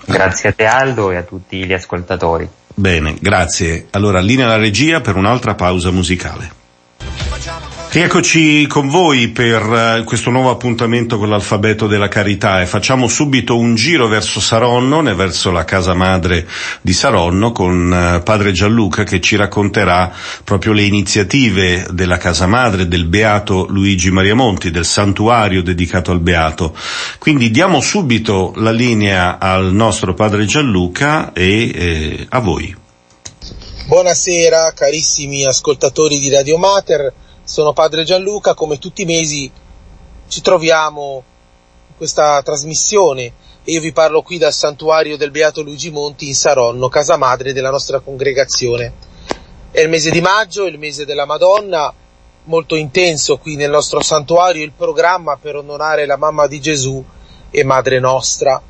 Grazie a te Aldo e a tutti gli ascoltatori. Bene, grazie. Allora, linea alla regia per un'altra pausa musicale. Rieccoci con voi per uh, questo nuovo appuntamento con l'alfabeto della carità e facciamo subito un giro verso Saronno, verso la casa madre di Saronno con uh, padre Gianluca che ci racconterà proprio le iniziative della casa madre del beato Luigi Maria Monti, del santuario dedicato al beato. Quindi diamo subito la linea al nostro padre Gianluca e eh, a voi. Buonasera carissimi ascoltatori di Radio Mater, sono padre Gianluca, come tutti i mesi ci troviamo in questa trasmissione e io vi parlo qui dal santuario del Beato Luigi Monti in Saronno, casa madre della nostra congregazione. È il mese di maggio, il mese della Madonna, molto intenso qui nel nostro santuario il programma per onorare la mamma di Gesù e madre nostra.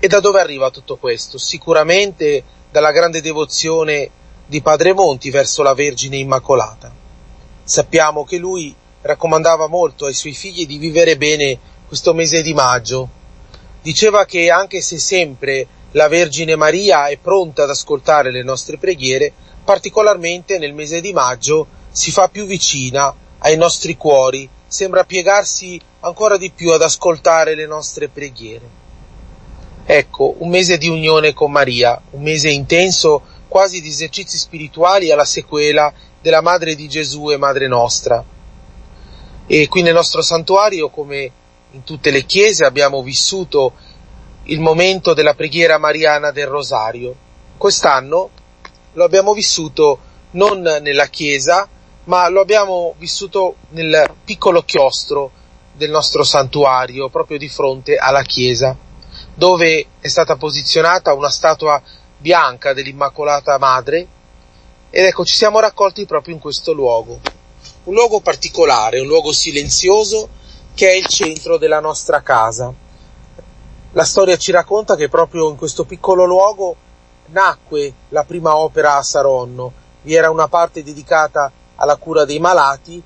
E da dove arriva tutto questo? Sicuramente dalla grande devozione di Padre Monti verso la Vergine Immacolata. Sappiamo che lui raccomandava molto ai suoi figli di vivere bene questo mese di maggio. Diceva che anche se sempre la Vergine Maria è pronta ad ascoltare le nostre preghiere, particolarmente nel mese di maggio si fa più vicina ai nostri cuori, sembra piegarsi ancora di più ad ascoltare le nostre preghiere. Ecco, un mese di unione con Maria, un mese intenso quasi di esercizi spirituali alla sequela della Madre di Gesù e Madre nostra. E qui nel nostro santuario, come in tutte le chiese, abbiamo vissuto il momento della preghiera mariana del Rosario. Quest'anno lo abbiamo vissuto non nella chiesa, ma lo abbiamo vissuto nel piccolo chiostro del nostro santuario, proprio di fronte alla chiesa, dove è stata posizionata una statua bianca dell'Immacolata Madre ed ecco ci siamo raccolti proprio in questo luogo, un luogo particolare, un luogo silenzioso che è il centro della nostra casa. La storia ci racconta che proprio in questo piccolo luogo nacque la prima opera a Saronno, vi era una parte dedicata alla cura dei malati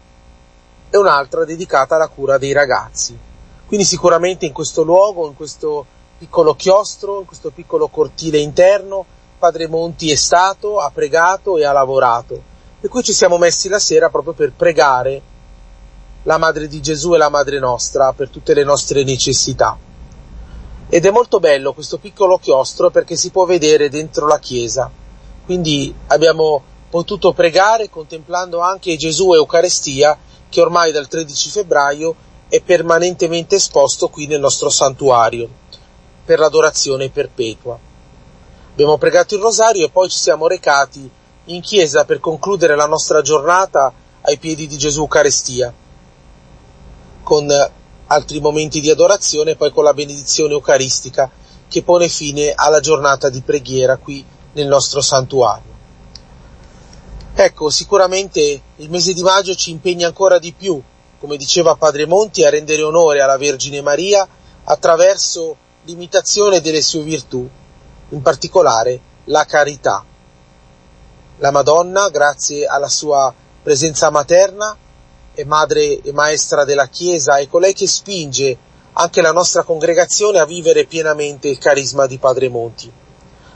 e un'altra dedicata alla cura dei ragazzi. Quindi sicuramente in questo luogo, in questo piccolo chiostro, in questo piccolo cortile interno, Padre Monti è stato, ha pregato e ha lavorato. E qui ci siamo messi la sera proprio per pregare la Madre di Gesù e la Madre nostra per tutte le nostre necessità. Ed è molto bello questo piccolo chiostro perché si può vedere dentro la chiesa. Quindi abbiamo potuto pregare contemplando anche Gesù Eucaristia che ormai dal 13 febbraio è permanentemente esposto qui nel nostro santuario per l'adorazione perpetua. Abbiamo pregato il rosario e poi ci siamo recati in chiesa per concludere la nostra giornata ai piedi di Gesù Eucaristia, con altri momenti di adorazione e poi con la benedizione eucaristica che pone fine alla giornata di preghiera qui nel nostro santuario. Ecco, sicuramente il mese di maggio ci impegna ancora di più, come diceva Padre Monti, a rendere onore alla Vergine Maria attraverso l'imitazione delle sue virtù, in particolare la carità. La Madonna, grazie alla sua presenza materna, è madre e maestra della Chiesa, è colei che spinge anche la nostra congregazione a vivere pienamente il carisma di Padre Monti,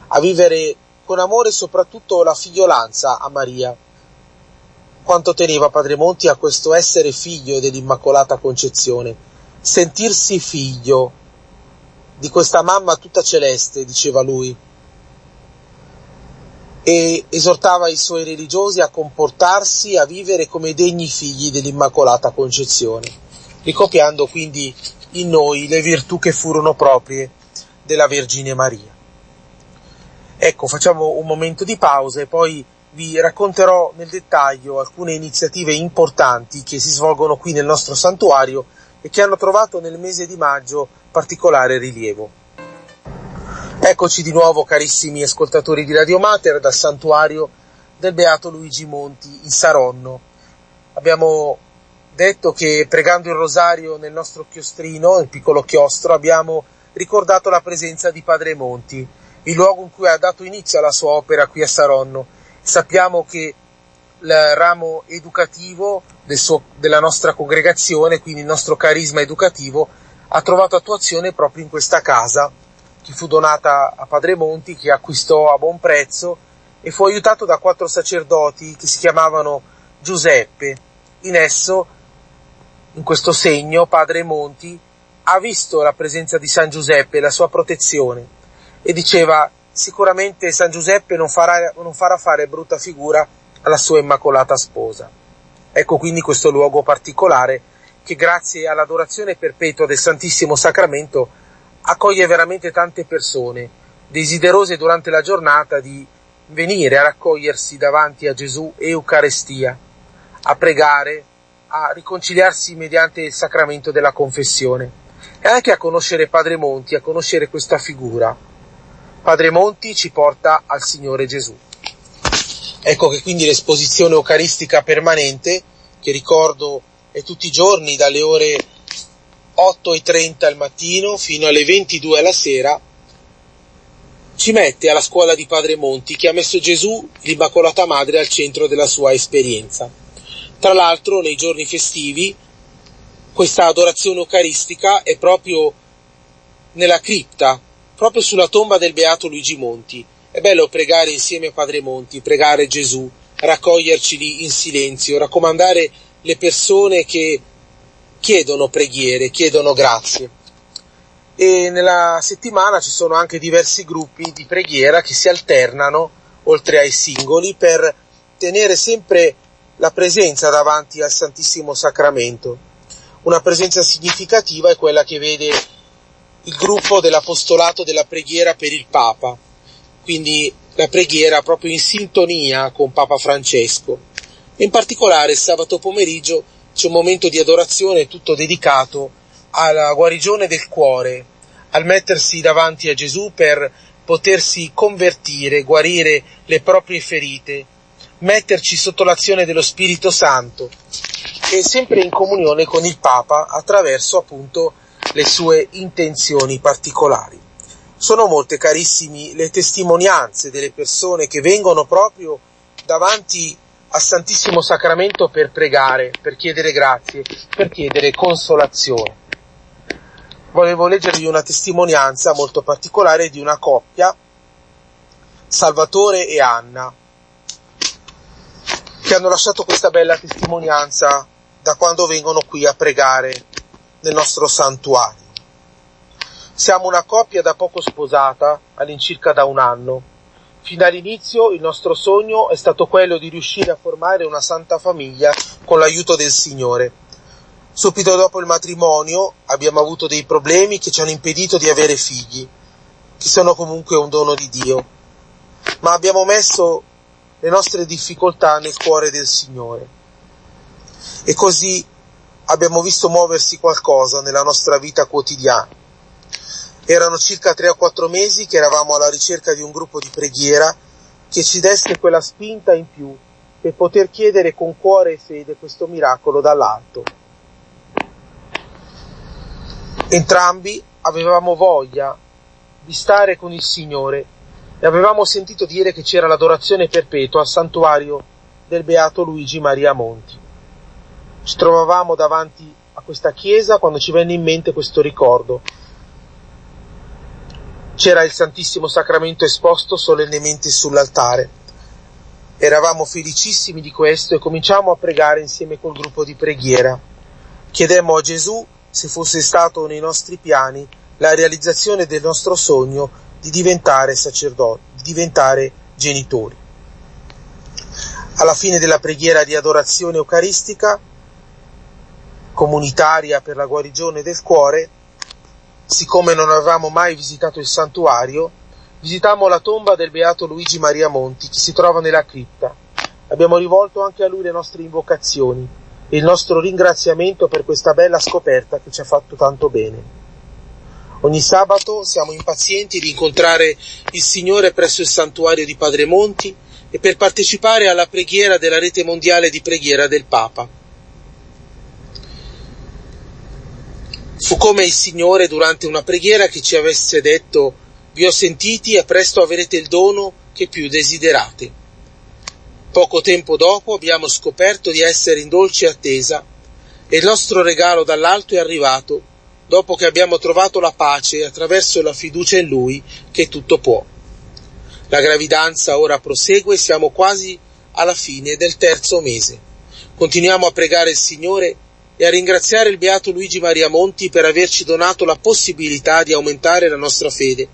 a vivere con amore soprattutto la figliolanza a Maria. Quanto teneva Padre Monti a questo essere figlio dell'Immacolata Concezione, sentirsi figlio di questa mamma tutta celeste, diceva lui, e esortava i suoi religiosi a comportarsi, a vivere come degni figli dell'Immacolata Concezione, ricopiando quindi in noi le virtù che furono proprie della Vergine Maria. Ecco, facciamo un momento di pausa e poi vi racconterò nel dettaglio alcune iniziative importanti che si svolgono qui nel nostro santuario e che hanno trovato nel mese di maggio particolare rilievo. Eccoci di nuovo carissimi ascoltatori di Radio Mater dal santuario del Beato Luigi Monti in Saronno. Abbiamo detto che pregando il rosario nel nostro chiostrino, nel piccolo chiostro, abbiamo ricordato la presenza di Padre Monti, il luogo in cui ha dato inizio alla sua opera qui a Saronno. Sappiamo che il ramo educativo del suo, della nostra congregazione, quindi il nostro carisma educativo, ha trovato attuazione proprio in questa casa che fu donata a Padre Monti, che acquistò a buon prezzo e fu aiutato da quattro sacerdoti che si chiamavano Giuseppe. In esso, in questo segno, Padre Monti ha visto la presenza di San Giuseppe la sua protezione e diceva sicuramente San Giuseppe non farà, non farà fare brutta figura alla sua immacolata sposa. Ecco quindi questo luogo particolare che grazie all'adorazione perpetua del Santissimo Sacramento accoglie veramente tante persone, desiderose durante la giornata di venire a raccogliersi davanti a Gesù Eucarestia, a pregare, a riconciliarsi mediante il sacramento della confessione e anche a conoscere Padre Monti, a conoscere questa figura, Padre Monti ci porta al Signore Gesù. Ecco che quindi l'esposizione eucaristica permanente, che ricordo è tutti i giorni dalle ore 8.30 al mattino fino alle 22 alla sera, ci mette alla scuola di Padre Monti che ha messo Gesù, l'Immacolata Madre, al centro della sua esperienza. Tra l'altro, nei giorni festivi, questa adorazione eucaristica è proprio nella cripta proprio sulla tomba del beato Luigi Monti. È bello pregare insieme a Padre Monti, pregare Gesù, raccoglierci lì in silenzio, raccomandare le persone che chiedono preghiere, chiedono grazie. E nella settimana ci sono anche diversi gruppi di preghiera che si alternano, oltre ai singoli, per tenere sempre la presenza davanti al Santissimo Sacramento. Una presenza significativa è quella che vede il gruppo dell'Apostolato della preghiera per il Papa, quindi la preghiera proprio in sintonia con Papa Francesco. In particolare sabato pomeriggio c'è un momento di adorazione tutto dedicato alla guarigione del cuore, al mettersi davanti a Gesù per potersi convertire, guarire le proprie ferite, metterci sotto l'azione dello Spirito Santo e sempre in comunione con il Papa attraverso appunto le sue intenzioni particolari. Sono molte, carissimi, le testimonianze delle persone che vengono proprio davanti al Santissimo Sacramento per pregare, per chiedere grazie, per chiedere consolazione. Volevo leggervi una testimonianza molto particolare di una coppia, Salvatore e Anna, che hanno lasciato questa bella testimonianza da quando vengono qui a pregare nel nostro santuario. Siamo una coppia da poco sposata, all'incirca da un anno. Fin dall'inizio il nostro sogno è stato quello di riuscire a formare una santa famiglia con l'aiuto del Signore. Subito dopo il matrimonio abbiamo avuto dei problemi che ci hanno impedito di avere figli, che sono comunque un dono di Dio. Ma abbiamo messo le nostre difficoltà nel cuore del Signore. E così abbiamo visto muoversi qualcosa nella nostra vita quotidiana. Erano circa tre o quattro mesi che eravamo alla ricerca di un gruppo di preghiera che ci desse quella spinta in più per poter chiedere con cuore e fede questo miracolo dall'alto. Entrambi avevamo voglia di stare con il Signore e avevamo sentito dire che c'era l'adorazione perpetua al santuario del Beato Luigi Maria Monti. Ci trovavamo davanti a questa chiesa quando ci venne in mente questo ricordo. C'era il Santissimo Sacramento esposto solennemente sull'altare. Eravamo felicissimi di questo e cominciamo a pregare insieme col gruppo di preghiera. Chiedemmo a Gesù, se fosse stato nei nostri piani, la realizzazione del nostro sogno di diventare sacerdoti, di diventare genitori. Alla fine della preghiera di adorazione eucaristica comunitaria per la guarigione del cuore, siccome non avevamo mai visitato il santuario, visitammo la tomba del beato Luigi Maria Monti, che si trova nella cripta. Abbiamo rivolto anche a lui le nostre invocazioni e il nostro ringraziamento per questa bella scoperta che ci ha fatto tanto bene. Ogni sabato siamo impazienti di incontrare il Signore presso il santuario di Padre Monti e per partecipare alla preghiera della rete mondiale di preghiera del Papa. Fu come il Signore durante una preghiera che ci avesse detto vi ho sentiti e presto avrete il dono che più desiderate. Poco tempo dopo abbiamo scoperto di essere in dolce attesa e il nostro regalo dall'alto è arrivato dopo che abbiamo trovato la pace attraverso la fiducia in Lui che tutto può. La gravidanza ora prosegue e siamo quasi alla fine del terzo mese. Continuiamo a pregare il Signore e a ringraziare il Beato Luigi Maria Monti per averci donato la possibilità di aumentare la nostra fede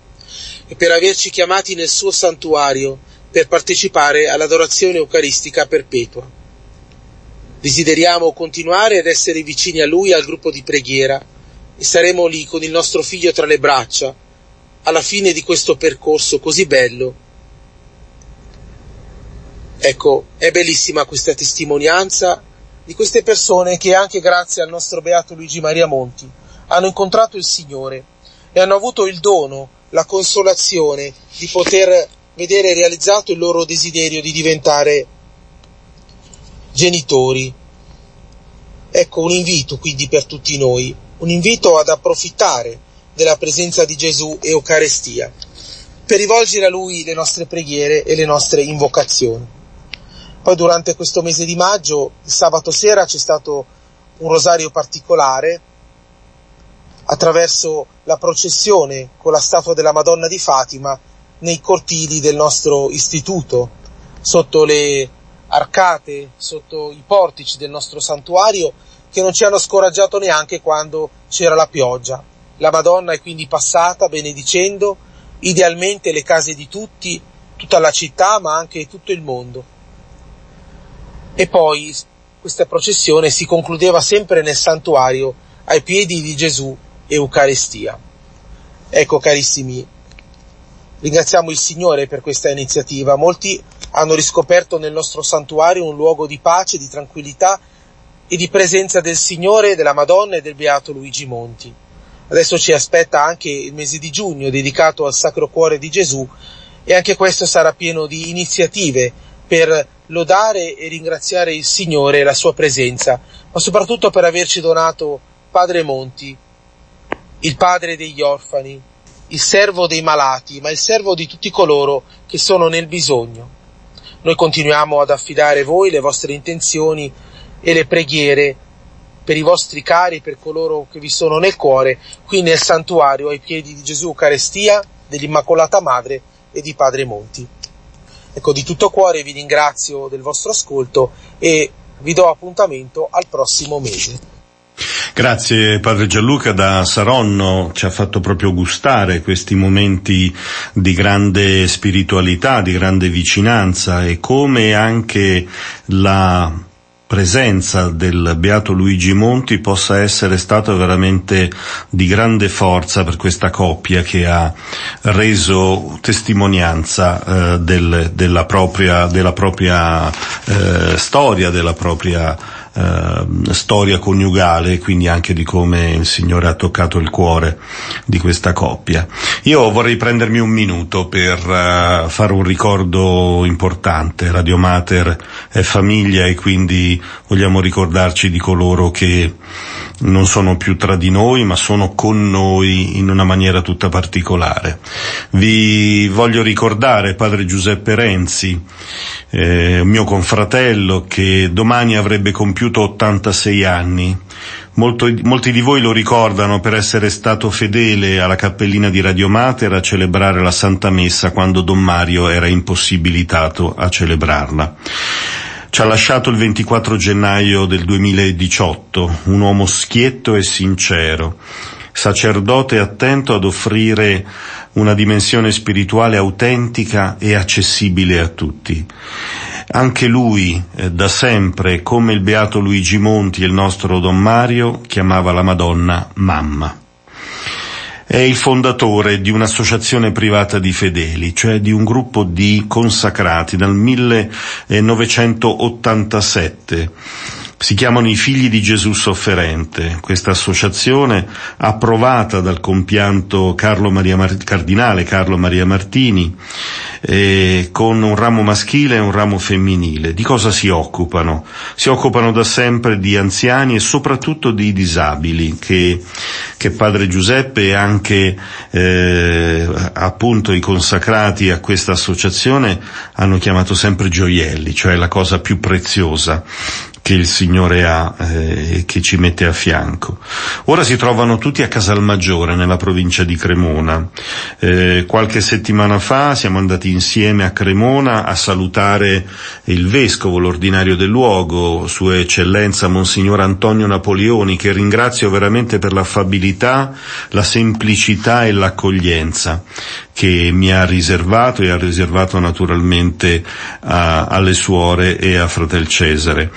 e per averci chiamati nel suo santuario per partecipare all'adorazione eucaristica perpetua. Desideriamo continuare ad essere vicini a Lui al gruppo di preghiera e saremo lì con il nostro figlio tra le braccia alla fine di questo percorso così bello. Ecco, è bellissima questa testimonianza di queste persone che anche grazie al nostro beato Luigi Maria Monti hanno incontrato il Signore e hanno avuto il dono, la consolazione di poter vedere realizzato il loro desiderio di diventare genitori. Ecco un invito quindi per tutti noi, un invito ad approfittare della presenza di Gesù e Eucaristia, per rivolgere a Lui le nostre preghiere e le nostre invocazioni. Poi durante questo mese di maggio, il sabato sera, c'è stato un rosario particolare attraverso la processione con la statua della Madonna di Fatima nei cortili del nostro istituto, sotto le arcate, sotto i portici del nostro santuario, che non ci hanno scoraggiato neanche quando c'era la pioggia. La Madonna è quindi passata benedicendo idealmente le case di tutti, tutta la città, ma anche tutto il mondo. E poi questa processione si concludeva sempre nel santuario ai piedi di Gesù Eucaristia. Ecco carissimi, ringraziamo il Signore per questa iniziativa. Molti hanno riscoperto nel nostro santuario un luogo di pace, di tranquillità e di presenza del Signore, della Madonna e del Beato Luigi Monti. Adesso ci aspetta anche il mese di giugno dedicato al Sacro Cuore di Gesù e anche questo sarà pieno di iniziative per lodare e ringraziare il Signore e la sua presenza, ma soprattutto per averci donato Padre Monti, il padre degli orfani, il servo dei malati, ma il servo di tutti coloro che sono nel bisogno. Noi continuiamo ad affidare voi le vostre intenzioni e le preghiere per i vostri cari, per coloro che vi sono nel cuore, qui nel santuario ai piedi di Gesù Eucaristia, dell'Immacolata Madre e di Padre Monti. Ecco, di tutto cuore vi ringrazio del vostro ascolto e vi do appuntamento al prossimo mese. Grazie Padre Gianluca da Saronno, ci ha fatto proprio gustare questi momenti di grande spiritualità, di grande vicinanza e come anche la presenza del Beato Luigi Monti possa essere stata veramente di grande forza per questa coppia che ha reso testimonianza eh, del, della propria, della propria eh, storia, della propria eh, storia coniugale, quindi anche di come il Signore ha toccato il cuore di questa coppia. Io vorrei prendermi un minuto per uh, fare un ricordo importante. Radio Mater è famiglia e quindi vogliamo ricordarci di coloro che non sono più tra di noi, ma sono con noi in una maniera tutta particolare. Vi voglio ricordare padre Giuseppe Renzi, eh, mio confratello, che domani avrebbe compiuto 86 anni. Molto, molti di voi lo ricordano per essere stato fedele alla cappellina di Radio Mater a celebrare la Santa Messa quando Don Mario era impossibilitato a celebrarla. Ci ha lasciato il 24 gennaio del 2018, un uomo schietto e sincero, sacerdote attento ad offrire una dimensione spirituale autentica e accessibile a tutti. Anche lui, eh, da sempre, come il beato Luigi Monti e il nostro Don Mario, chiamava la Madonna mamma. È il fondatore di un'associazione privata di fedeli, cioè di un gruppo di consacrati dal 1987 si chiamano i figli di Gesù sofferente. Questa associazione, approvata dal compianto Carlo Maria Mar- cardinale Carlo Maria Martini, eh, con un ramo maschile e un ramo femminile. Di cosa si occupano? Si occupano da sempre di anziani e soprattutto di disabili, che, che Padre Giuseppe e anche eh, appunto i consacrati a questa associazione hanno chiamato sempre gioielli, cioè la cosa più preziosa che il Signore ha e eh, che ci mette a fianco. Ora si trovano tutti a Casalmaggiore, nella provincia di Cremona. Eh, qualche settimana fa siamo andati insieme a Cremona a salutare il Vescovo, l'ordinario del luogo, Sua Eccellenza Monsignor Antonio Napoleoni, che ringrazio veramente per l'affabilità, la semplicità e l'accoglienza che mi ha riservato e ha riservato naturalmente a, alle suore e a Fratel Cesare.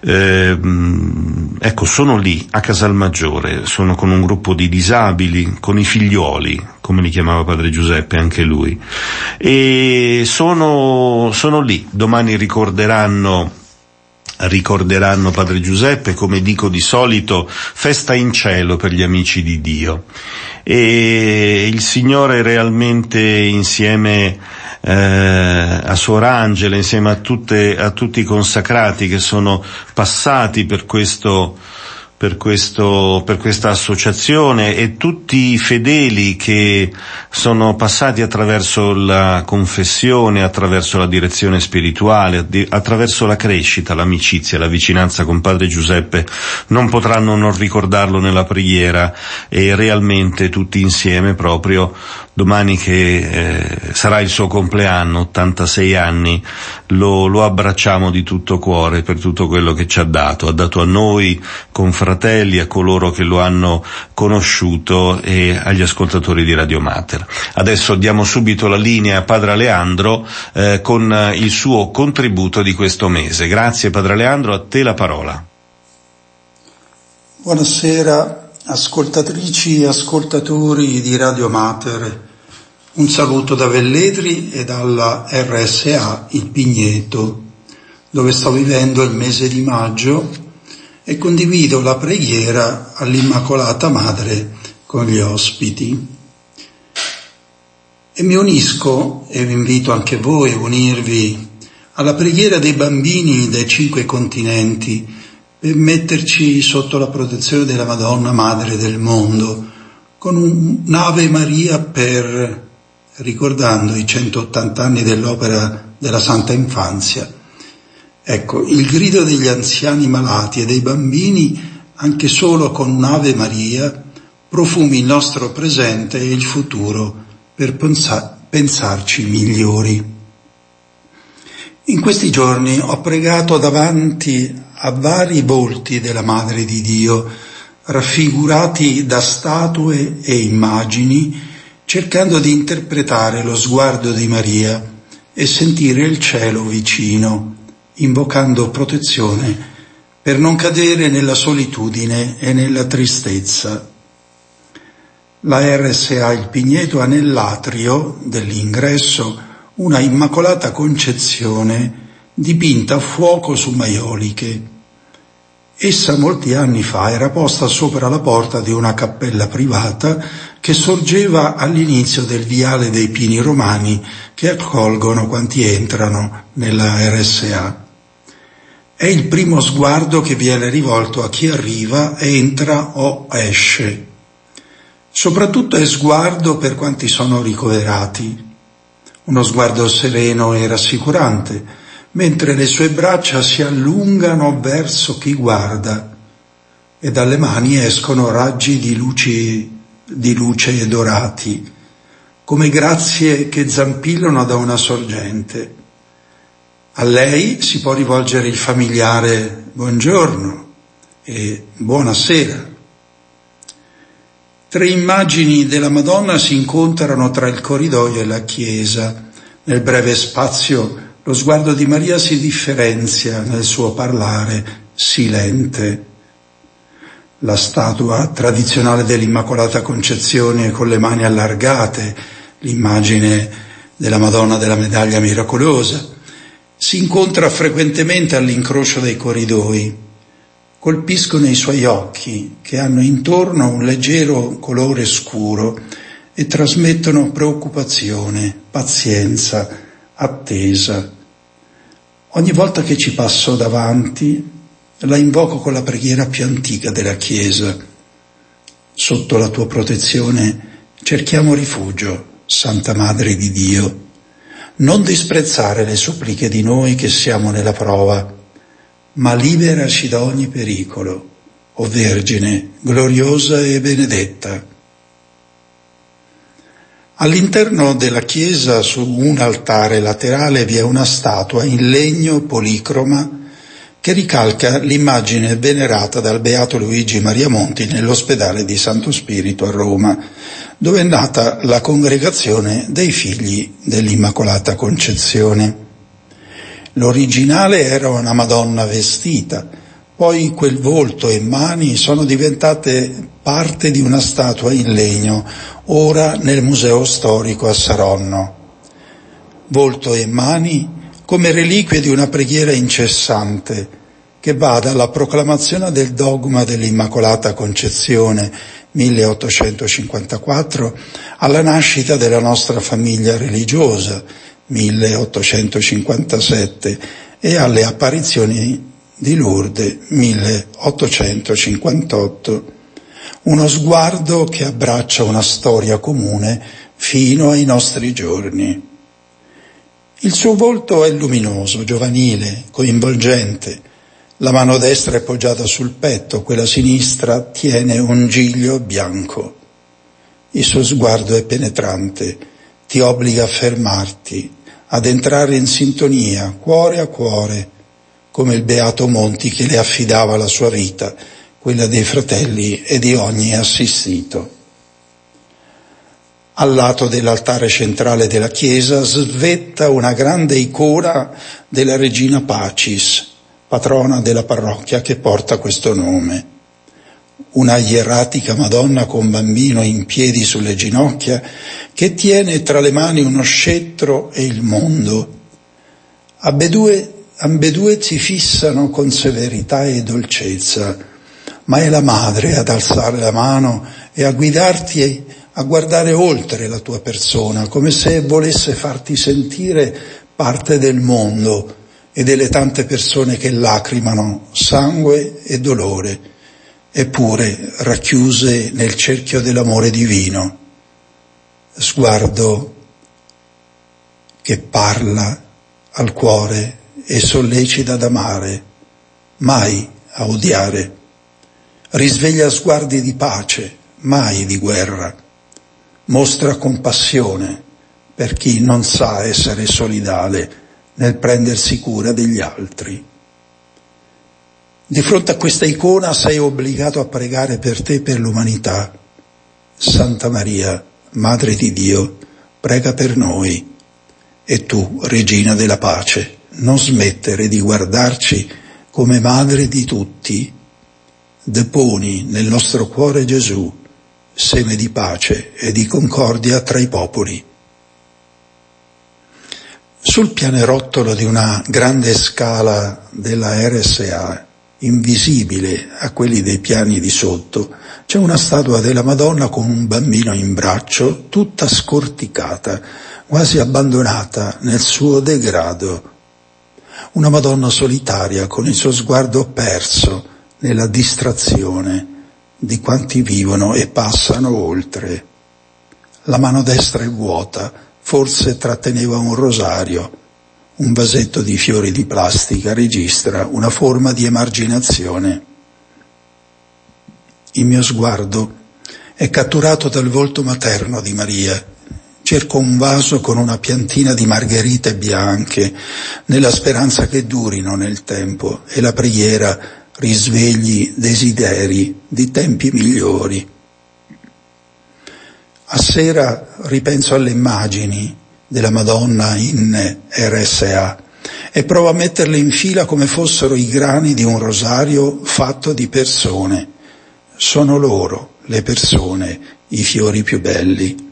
Eh, ecco, sono lì a Casalmaggiore, sono con un gruppo di disabili, con i figlioli, come li chiamava padre Giuseppe, anche lui, e sono, sono lì, domani ricorderanno ricorderanno Padre Giuseppe, come dico di solito, festa in cielo per gli amici di Dio. E il Signore realmente insieme eh, a Suor Angela, insieme a, tutte, a tutti i consacrati che sono passati per questo per, questo, per questa associazione e tutti i fedeli che sono passati attraverso la confessione, attraverso la direzione spirituale, attraverso la crescita, l'amicizia, la vicinanza con Padre Giuseppe, non potranno non ricordarlo nella preghiera e realmente tutti insieme proprio domani che eh, sarà il suo compleanno, 86 anni, lo, lo, abbracciamo di tutto cuore per tutto quello che ci ha dato. Ha dato a noi, confratelli, a coloro che lo hanno conosciuto e agli ascoltatori di Radio Mater. Adesso diamo subito la linea a Padre Leandro eh, con il suo contributo di questo mese. Grazie Padre Leandro, a te la parola. Buonasera ascoltatrici e ascoltatori di Radio Mater. Un saluto da Velletri e dalla RSA Il Pigneto, dove sto vivendo il mese di maggio e condivido la preghiera all'Immacolata Madre con gli ospiti. E mi unisco, e vi invito anche voi a unirvi, alla preghiera dei bambini dei cinque continenti, metterci sotto la protezione della Madonna Madre del mondo, con un'Ave Maria per, ricordando i 180 anni dell'opera della Santa Infanzia. Ecco, il grido degli anziani malati e dei bambini, anche solo con un'Ave Maria, profumi il nostro presente e il futuro per pensarci migliori. In questi giorni ho pregato davanti a vari volti della Madre di Dio, raffigurati da statue e immagini, cercando di interpretare lo sguardo di Maria e sentire il cielo vicino, invocando protezione per non cadere nella solitudine e nella tristezza. La RSA Il Pigneto ha nell'atrio dell'ingresso una Immacolata Concezione dipinta a fuoco su maioliche. Essa molti anni fa era posta sopra la porta di una cappella privata che sorgeva all'inizio del viale dei Pini Romani che accolgono quanti entrano nella RSA. È il primo sguardo che viene rivolto a chi arriva, entra o esce. Soprattutto è sguardo per quanti sono ricoverati. Uno sguardo sereno e rassicurante, mentre le sue braccia si allungano verso chi guarda e dalle mani escono raggi di, luci, di luce dorati, come grazie che zampillano da una sorgente. A lei si può rivolgere il familiare buongiorno e buonasera. Tre immagini della Madonna si incontrano tra il corridoio e la chiesa. Nel breve spazio lo sguardo di Maria si differenzia nel suo parlare silente. La statua tradizionale dell'Immacolata Concezione con le mani allargate, l'immagine della Madonna della Medaglia Miracolosa, si incontra frequentemente all'incrocio dei corridoi. Colpiscono i suoi occhi, che hanno intorno un leggero colore scuro e trasmettono preoccupazione, pazienza, attesa. Ogni volta che ci passo davanti, la invoco con la preghiera più antica della Chiesa. Sotto la tua protezione cerchiamo rifugio, Santa Madre di Dio. Non disprezzare le suppliche di noi che siamo nella prova, ma liberaci da ogni pericolo, o Vergine gloriosa e benedetta. All'interno della chiesa su un altare laterale vi è una statua in legno policroma che ricalca l'immagine venerata dal beato Luigi Maria Monti nell'ospedale di Santo Spirito a Roma, dove è nata la congregazione dei figli dell'Immacolata Concezione. L'originale era una Madonna vestita, poi quel volto e mani sono diventate parte di una statua in legno, ora nel Museo Storico a Saronno. Volto e mani come reliquie di una preghiera incessante che va dalla proclamazione del dogma dell'Immacolata Concezione 1854 alla nascita della nostra famiglia religiosa 1857 e alle apparizioni di Lourdes 1858 uno sguardo che abbraccia una storia comune fino ai nostri giorni. Il suo volto è luminoso, giovanile, coinvolgente. La mano destra è poggiata sul petto, quella sinistra tiene un giglio bianco. Il suo sguardo è penetrante, ti obbliga a fermarti, ad entrare in sintonia, cuore a cuore, come il beato Monti che le affidava la sua vita, quella dei fratelli e di ogni assistito. Al lato dell'altare centrale della chiesa svetta una grande icona della regina Pacis, patrona della parrocchia che porta questo nome. Una ieratica Madonna con bambino in piedi sulle ginocchia che tiene tra le mani uno scettro e il mondo. Ambedue, ambedue si fissano con severità e dolcezza, ma è la madre ad alzare la mano e a guidarti a guardare oltre la tua persona, come se volesse farti sentire parte del mondo e delle tante persone che lacrimano sangue e dolore, eppure racchiuse nel cerchio dell'amore divino. Sguardo che parla al cuore e sollecita ad amare, mai a odiare. Risveglia sguardi di pace, mai di guerra. Mostra compassione per chi non sa essere solidale nel prendersi cura degli altri. Di fronte a questa icona sei obbligato a pregare per te e per l'umanità. Santa Maria, Madre di Dio, prega per noi. E tu, Regina della Pace, non smettere di guardarci come Madre di tutti. Deponi nel nostro cuore Gesù, seme di pace e di concordia tra i popoli. Sul pianerottolo di una grande scala della RSA, invisibile a quelli dei piani di sotto, c'è una statua della Madonna con un bambino in braccio, tutta scorticata, quasi abbandonata nel suo degrado. Una Madonna solitaria con il suo sguardo perso nella distrazione di quanti vivono e passano oltre. La mano destra è vuota, forse tratteneva un rosario, un vasetto di fiori di plastica registra una forma di emarginazione. Il mio sguardo è catturato dal volto materno di Maria. Cerco un vaso con una piantina di margherite bianche, nella speranza che durino nel tempo e la preghiera risvegli desideri di tempi migliori. A sera ripenso alle immagini della Madonna in RSA e provo a metterle in fila come fossero i grani di un rosario fatto di persone. Sono loro, le persone, i fiori più belli.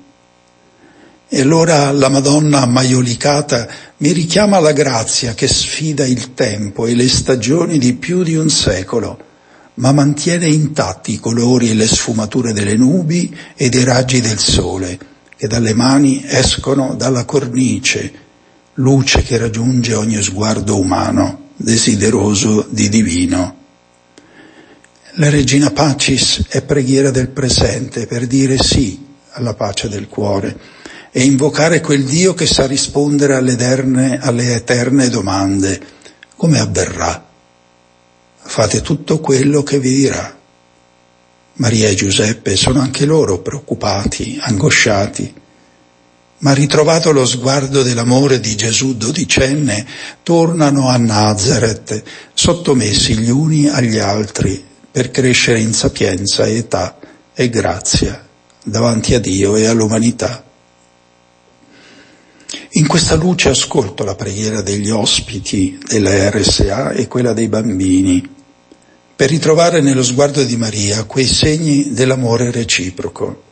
E allora la Madonna maiolicata mi richiama alla grazia che sfida il tempo e le stagioni di più di un secolo ma mantiene intatti i colori e le sfumature delle nubi e dei raggi del sole che dalle mani escono dalla cornice, luce che raggiunge ogni sguardo umano, desideroso di divino. La Regina Pacis è preghiera del presente per dire sì alla pace del cuore e invocare quel Dio che sa rispondere alle eterne, alle eterne domande. Come avverrà? fate tutto quello che vi dirà. Maria e Giuseppe sono anche loro preoccupati, angosciati, ma ritrovato lo sguardo dell'amore di Gesù dodicenne, tornano a Nazareth, sottomessi gli uni agli altri per crescere in sapienza, età e grazia davanti a Dio e all'umanità. In questa luce ascolto la preghiera degli ospiti della RSA e quella dei bambini per ritrovare nello sguardo di Maria quei segni dell'amore reciproco.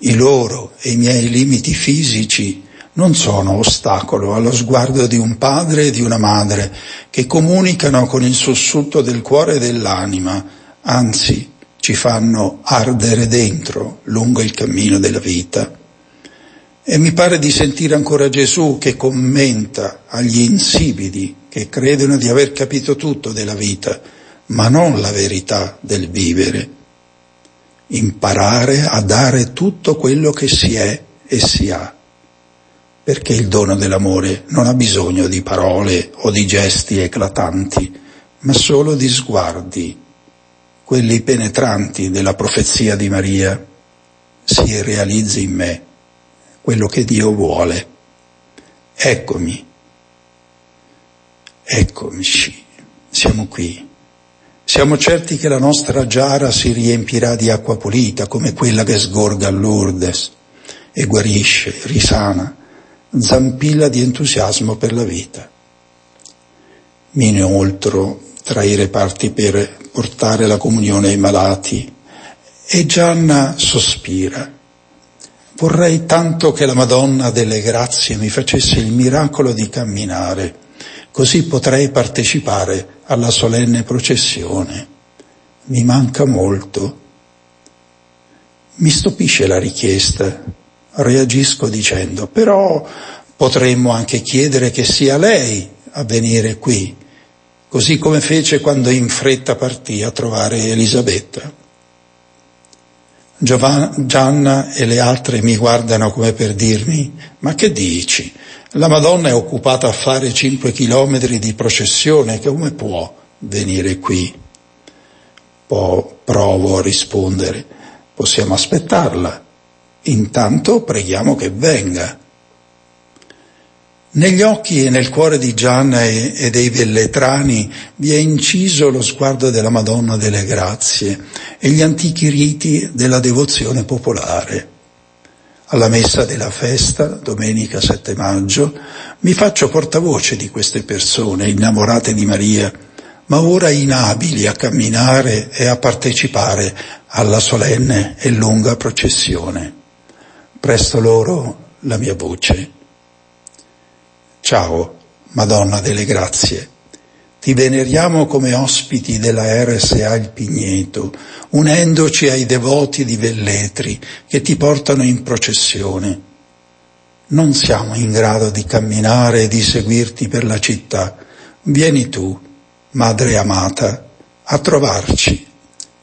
I loro e i miei limiti fisici non sono ostacolo allo sguardo di un padre e di una madre che comunicano con il sussulto del cuore e dell'anima, anzi ci fanno ardere dentro lungo il cammino della vita. E mi pare di sentire ancora Gesù che commenta agli insibidi che credono di aver capito tutto della vita ma non la verità del vivere. Imparare a dare tutto quello che si è e si ha, perché il dono dell'amore non ha bisogno di parole o di gesti eclatanti, ma solo di sguardi, quelli penetranti della profezia di Maria. si realizzi in me quello che Dio vuole. Eccomi, eccomici, siamo qui. Siamo certi che la nostra giara si riempirà di acqua pulita come quella che sgorga a Lourdes e guarisce, risana, zampilla di entusiasmo per la vita. Mi inoltro tra i reparti per portare la comunione ai malati e Gianna sospira. Vorrei tanto che la Madonna delle Grazie mi facesse il miracolo di camminare, così potrei partecipare alla solenne processione. Mi manca molto. Mi stupisce la richiesta. Reagisco dicendo, però potremmo anche chiedere che sia lei a venire qui, così come fece quando in fretta partì a trovare Elisabetta. Gianna e le altre mi guardano come per dirmi, ma che dici? La Madonna è occupata a fare cinque chilometri di processione, come può venire qui? Po- provo a rispondere, possiamo aspettarla. Intanto preghiamo che venga. Negli occhi e nel cuore di Gianna e, e, dei Velletrani vi è inciso lo sguardo della Madonna delle Grazie e gli antichi riti della devozione popolare. Alla messa della festa, domenica 7 maggio, mi faccio portavoce di queste persone innamorate di Maria, ma ora inabili a camminare e a partecipare alla solenne e lunga processione. Presto loro la mia voce Ciao, Madonna delle Grazie. Ti veneriamo come ospiti della RSA Il Pigneto, unendoci ai devoti di Velletri che ti portano in processione. Non siamo in grado di camminare e di seguirti per la città. Vieni tu, Madre amata, a trovarci.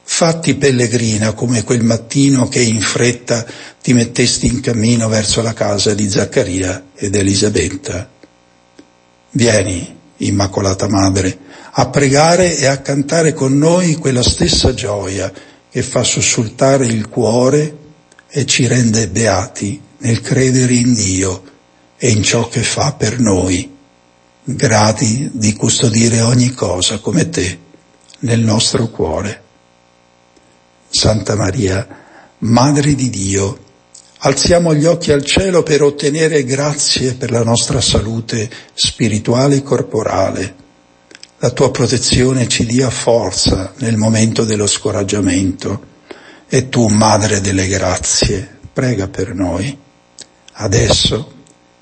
Fatti pellegrina come quel mattino che in fretta ti mettesti in cammino verso la casa di Zaccaria ed Elisabetta. Vieni, Immacolata Madre, a pregare e a cantare con noi quella stessa gioia che fa sussultare il cuore e ci rende beati nel credere in Dio e in ciò che fa per noi, grati di custodire ogni cosa come te nel nostro cuore. Santa Maria, Madre di Dio, alziamo gli occhi al cielo per ottenere grazie per la nostra salute spirituale e corporale. La tua protezione ci dia forza nel momento dello scoraggiamento e tu, Madre delle grazie, prega per noi, adesso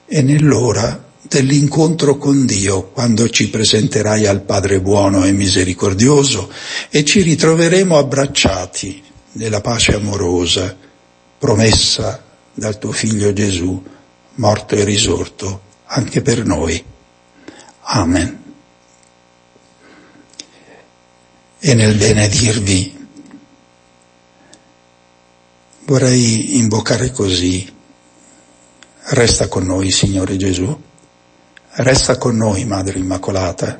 e nell'ora dell'incontro con Dio, quando ci presenterai al Padre buono e misericordioso e ci ritroveremo abbracciati nella pace amorosa, promessa dal tuo figlio Gesù, morto e risorto anche per noi. Amen. E nel benedirvi vorrei invocare così, resta con noi Signore Gesù, resta con noi Madre Immacolata,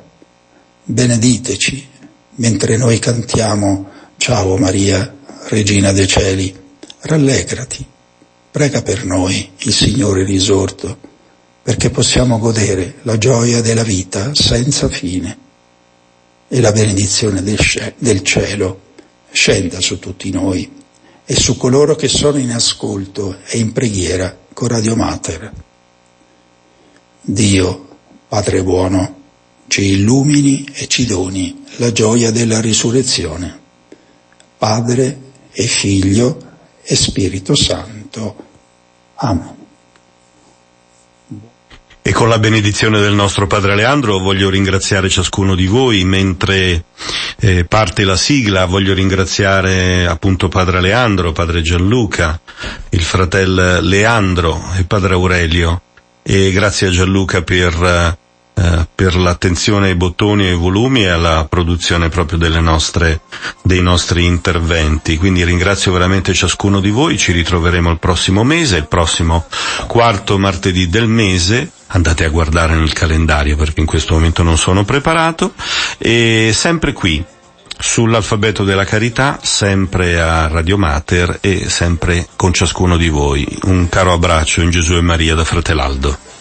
benediteci mentre noi cantiamo Ciao Maria, Regina dei Cieli, rallegrati Prega per noi, il Signore risorto, perché possiamo godere la gioia della vita senza fine e la benedizione del cielo scenda su tutti noi e su coloro che sono in ascolto e in preghiera con Radio Mater. Dio, Padre buono, ci illumini e ci doni la gioia della risurrezione. Padre e Figlio e Spirito Santo. Amen. E con la benedizione del nostro Padre Leandro voglio ringraziare ciascuno di voi. Mentre eh, parte la sigla, voglio ringraziare appunto Padre Leandro, Padre Gianluca, il fratello Leandro e Padre Aurelio. E grazie a Gianluca per eh, eh, per l'attenzione ai bottoni e ai volumi e alla produzione proprio nostre, dei nostri interventi. Quindi ringrazio veramente ciascuno di voi, ci ritroveremo il prossimo mese, il prossimo quarto martedì del mese, andate a guardare nel calendario perché in questo momento non sono preparato, e sempre qui sull'alfabeto della carità, sempre a Radio Mater e sempre con ciascuno di voi. Un caro abbraccio in Gesù e Maria da Fratelaldo.